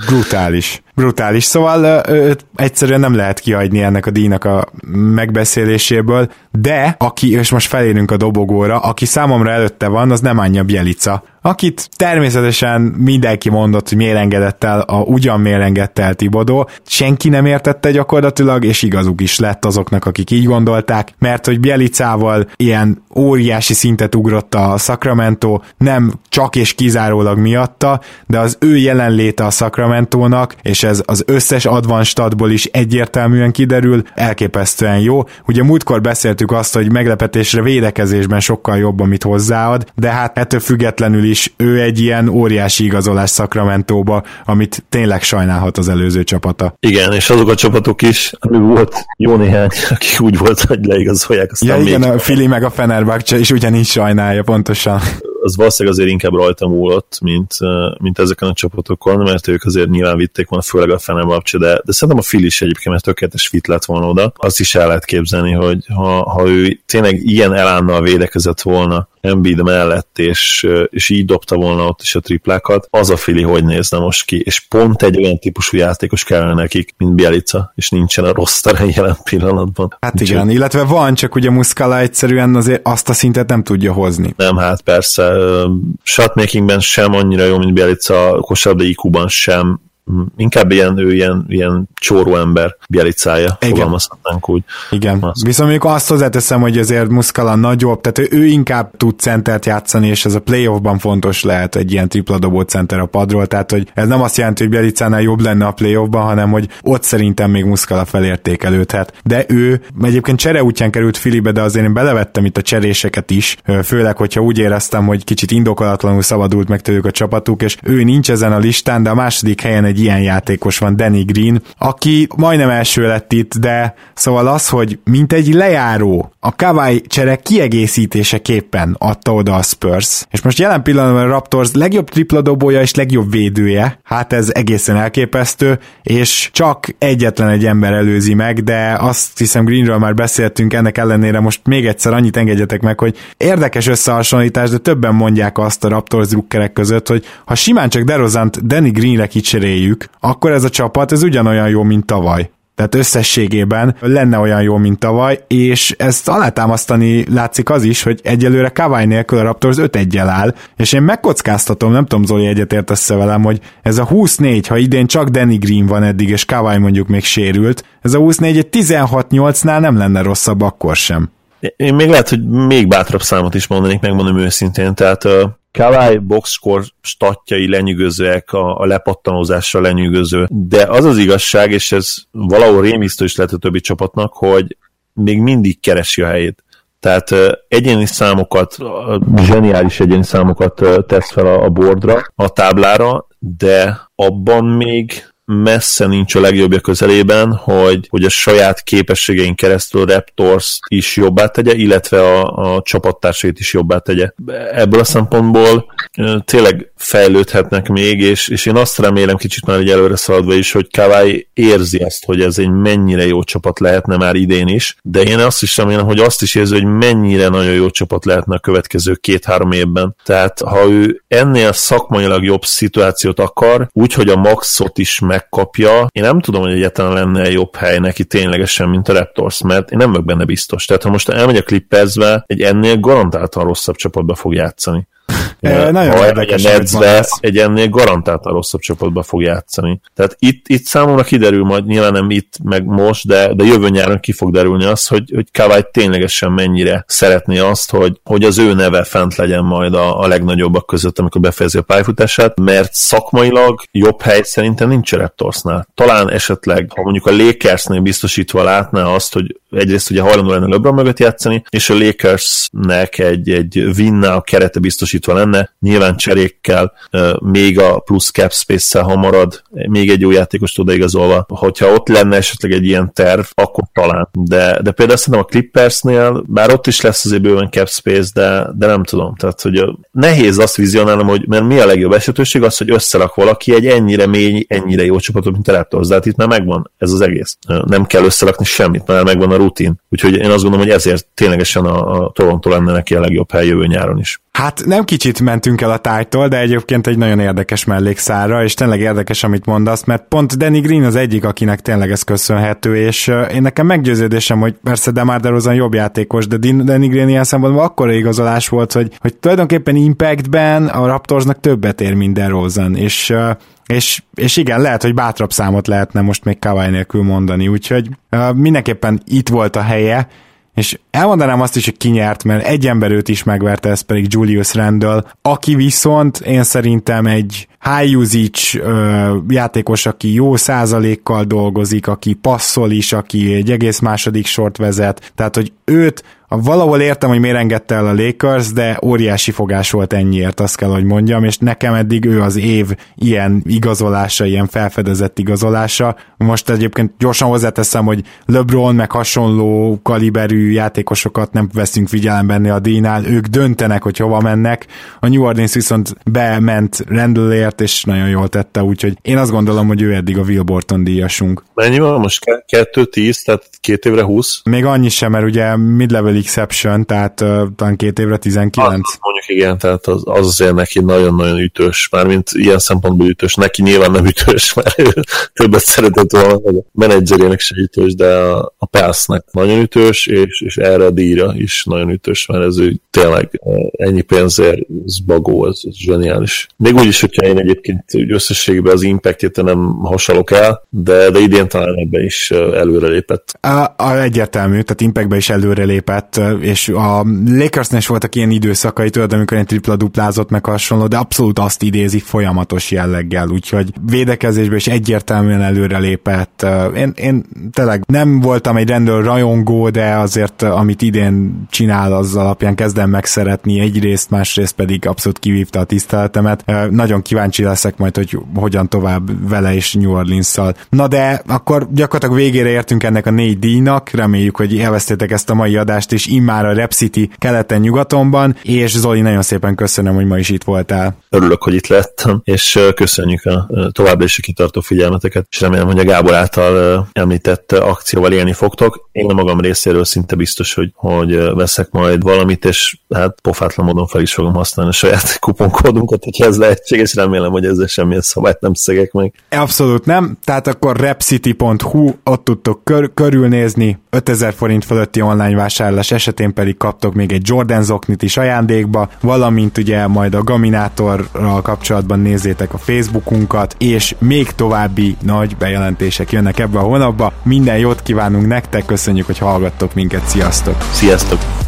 Brutális. Brutális. Szóval őt egyszerűen nem lehet kiadni ennek a díjnak a megbeszéléséből, de aki, és most felérünk a dobogóra, aki számomra előtte van, az nem Anya Bielica, akit természetesen mindenki mondott, hogy miért engedett el, a, ugyan miért engedte el Tibodó, senki nem értette gyakorlatilag, és igazuk is lett azoknak, akik így gondolták, mert hogy Bielicával ilyen óriási szintet ugrott a Sacramento, nem csak és kizárólag miatta, de az ő jelenléte a Sacramento-nak, és ez az összes advan statból is egyértelműen kiderül, elképesztően jó. Ugye múltkor beszéltük azt, hogy meglepetésre védekezésben sokkal jobb, amit hozzáad, de hát ettől függetlenül is ő egy ilyen óriási igazolás Sacramento-ba, amit tényleg sajnálhat az előző csapata. Igen, és azok a csapatok is, ami volt jó néhány, aki úgy volt, hogy leigazolják. Aztán ja igen, még... a Fili meg a Fenerbahce is ugyanígy sajnálja, pontosan az valószínűleg azért inkább rajta múlott, mint, mint ezeken a csapatokon, mert ők azért nyilván vitték volna, főleg a Fenerbahce, de, de szerintem a Fil is egyébként, mert tökéletes fit lett volna oda. Azt is el lehet képzelni, hogy ha, ha ő tényleg ilyen elánnal védekezett volna Embiid mellett, és, és így dobta volna ott is a triplákat, az a Fili hogy nézne most ki, és pont egy olyan típusú játékos kellene nekik, mint Bielica, és nincsen a rossz terén jelen pillanatban. Hát Úgy igen, illetve van, csak ugye Muscala egyszerűen azért azt a szintet nem tudja hozni. Nem, hát persze, shotmakingben sem annyira jó, mint Bielica, kosárlabda IQ-ban sem, inkább ilyen, ő ilyen, ilyen csóró ember bielicája, fogalmazhatnánk úgy. Igen, azt. viszont mondjuk azt hozzáteszem, hogy azért Muscala nagyobb, tehát ő, ő inkább tud centert játszani, és ez a playoffban fontos lehet egy ilyen tripla dobó center a padról, tehát hogy ez nem azt jelenti, hogy Bielicánál jobb lenne a playoffban, hanem hogy ott szerintem még Muscala felértékelődhet. De ő egyébként csere útján került Filibe, de azért én belevettem itt a cseréseket is, főleg, hogyha úgy éreztem, hogy kicsit indokolatlanul szabadult meg tőlük a csapatuk, és ő nincs ezen a listán, de a második helyen egy egy ilyen játékos van, Danny Green, aki majdnem első lett itt, de szóval az, hogy mint egy lejáró, a Kawai csere kiegészítéseképpen adta oda a Spurs, és most jelen pillanatban a Raptors legjobb tripla dobója és legjobb védője, hát ez egészen elképesztő, és csak egyetlen egy ember előzi meg, de azt hiszem Greenről már beszéltünk, ennek ellenére most még egyszer annyit engedjetek meg, hogy érdekes összehasonlítás, de többen mondják azt a Raptors drukkerek között, hogy ha simán csak DeRozant Danny Greenre kicseréljük, akkor ez a csapat ez ugyanolyan jó, mint tavaly. Tehát összességében lenne olyan jó, mint tavaly, és ezt alátámasztani látszik az is, hogy egyelőre Kawai nélkül a Raptors 5 1 áll, és én megkockáztatom, nem tudom Zoli egyetért össze velem, hogy ez a 24, ha idén csak Danny Green van eddig, és Kawai mondjuk még sérült, ez a 24 egy 16-8-nál nem lenne rosszabb akkor sem. Én még lehet, hogy még bátrabb számot is mondanék, megmondom őszintén, tehát Kawai boxscore statjai lenyűgözőek, a, a lepattanózással lenyűgöző, de az az igazság, és ez valahol rémisztő is lehet a többi csapatnak, hogy még mindig keresi a helyét. Tehát egyéni számokat, zseniális egyéni számokat tesz fel a, a boardra, a táblára, de abban még messze nincs a legjobbja közelében, hogy, hogy a saját képességeink keresztül Raptors is jobbá tegye, illetve a, a csapattársait is jobbá tegye. Ebből a szempontból tényleg fejlődhetnek még, és, és én azt remélem kicsit már egy előre szaladva is, hogy Kawai érzi azt, hogy ez egy mennyire jó csapat lehetne már idén is, de én azt is remélem, hogy azt is érzi, hogy mennyire nagyon jó csapat lehetne a következő két-három évben. Tehát ha ő ennél szakmailag jobb szituációt akar, úgyhogy a maxot is meg megkapja, én nem tudom, hogy egyáltalán lenne jobb hely neki ténylegesen, mint a Raptors, mert én nem vagyok benne biztos. Tehát ha most elmegy a Clippersbe, egy ennél garantáltan rosszabb csapatba fog játszani. E, nagyon ha érdekes, egy, egy ennél garantáltan rosszabb csapatba fog játszani. Tehát itt, itt számomra kiderül majd, nyilván nem itt, meg most, de, de jövő nyáron ki fog derülni az, hogy, hogy Kawai ténylegesen mennyire szeretné azt, hogy, hogy az ő neve fent legyen majd a, a legnagyobbak között, amikor befejezi a pályafutását, mert szakmailag jobb hely szerintem nincs a Raptorsnál. Talán esetleg, ha mondjuk a Lakersnél biztosítva látná azt, hogy egyrészt ugye hajlandó lenne LeBron mögött játszani, és a Lakersnek egy, egy a kerete biztosítva lenne, nyilván cserékkel, még a plusz cap space-szel, ha marad, még egy jó játékos tud igazolva. Hogyha ott lenne esetleg egy ilyen terv, akkor talán. De, de például szerintem a Clippersnél, bár ott is lesz azért bőven cap space, de, de nem tudom. Tehát, hogy nehéz azt vizionálnom, hogy mert mi a legjobb esetőség az, hogy összerak valaki egy ennyire mély, ennyire jó csapatot, mint a Raptors. De hát itt már megvan ez az egész. Nem kell összerakni semmit, mert megvan a rutin. Úgyhogy én azt gondolom, hogy ezért ténylegesen a, a Toronto lenne neki a legjobb hely jövő nyáron is. Hát nem kicsit mentünk el a tájtól, de egyébként egy nagyon érdekes mellékszára, és tényleg érdekes, amit mondasz, mert pont Danny Green az egyik, akinek tényleg ez köszönhető, és én nekem meggyőződésem, hogy persze Demar DeRozan jobb játékos, de Danny Green ilyen szempontból akkora igazolás volt, hogy, hogy tulajdonképpen Impactben a Raptorsnak többet ér, mint DeRozan, és és, és igen, lehet, hogy bátrabb számot lehetne most még Kawai nélkül mondani, úgyhogy uh, mindenképpen itt volt a helye, és elmondanám azt is, hogy kinyert, mert egy ember őt is megverte, ez pedig Julius Randall, aki viszont én szerintem egy ö, játékos, aki jó százalékkal dolgozik, aki passzol is, aki egy egész második sort vezet, tehát hogy őt Valahol értem, hogy miért engedte el a Lakers, de óriási fogás volt ennyiért, azt kell, hogy mondjam, és nekem eddig ő az év ilyen igazolása, ilyen felfedezett igazolása. Most egyébként gyorsan hozzáteszem, hogy LeBron meg hasonló kaliberű játékosokat nem veszünk figyelembe a díjnál, ők döntenek, hogy hova mennek. A New Orleans viszont bement Randallért, és nagyon jól tette, úgyhogy én azt gondolom, hogy ő eddig a Will Borton díjasunk. Mennyi van most? 2-10, tehát két évre 20? Még annyi sem, mert ugye mid-level exception, tehát uh, talán két évre 19. Az, mondjuk igen, tehát az, az azért neki nagyon-nagyon ütős, mármint ilyen szempontból ütős. Neki nyilván nem ütős, mert ő többet szeretett volna, a menedzserének se ütős, de a, a Pásznak nagyon ütős, és, és erre a díjra is nagyon ütős, mert ez ő tényleg ennyi pénzért, ez bagó, ez, ez zseniális. Még úgy is, hogyha én egyébként összességében az impact nem hasalok el, de, de idén talán ebben is előrelépett. A, a egyértelmű, tehát impactbe is előrelépett, és a Lakersnél voltak ilyen időszakai, tudod, amikor egy tripla duplázott meg hasonló, de abszolút azt idézik folyamatos jelleggel, úgyhogy védekezésben is egyértelműen előrelépett. Én, én tényleg nem voltam egy rendőr rajongó, de azért amit idén csinál, az alapján kezdem megszeretni egyrészt, másrészt pedig abszolút kivívta a tiszteletemet. Nagyon kíváncsi leszek majd, hogy hogyan tovább vele és New Orleans-szal. Na de akkor gyakorlatilag végére értünk ennek a négy díjnak, reméljük, hogy élveztétek ezt a mai adást, és immár a Rep City keleten-nyugatonban, és Zoli, nagyon szépen köszönöm, hogy ma is itt voltál. Örülök, hogy itt lettem, és köszönjük a továbbra is a kitartó figyelmeteket, és remélem, hogy a Gábor által említett akcióval élni fogtok. Én a magam részéről szinte biztos, hogy, hogy veszek majd valamit, és hát pofátlan módon fel is fogom használni a saját kuponkódunkat, hogyha ez lehetséges, remélem, hogy ezzel semmilyen szabályt nem szegek meg. Abszolút nem, tehát akkor repcity.hu, ott tudtok kör- körülnézni, 5000 forint fölötti online vásárlás esetén pedig kaptok még egy Jordan zoknit is ajándékba, valamint ugye majd a Gaminatorral kapcsolatban nézzétek a Facebookunkat, és még további nagy bejelentések jönnek ebbe a hónapba. Minden jót kívánunk nektek, köszönjük, hogy hallgattok minket, sziasztok! Sziasztok!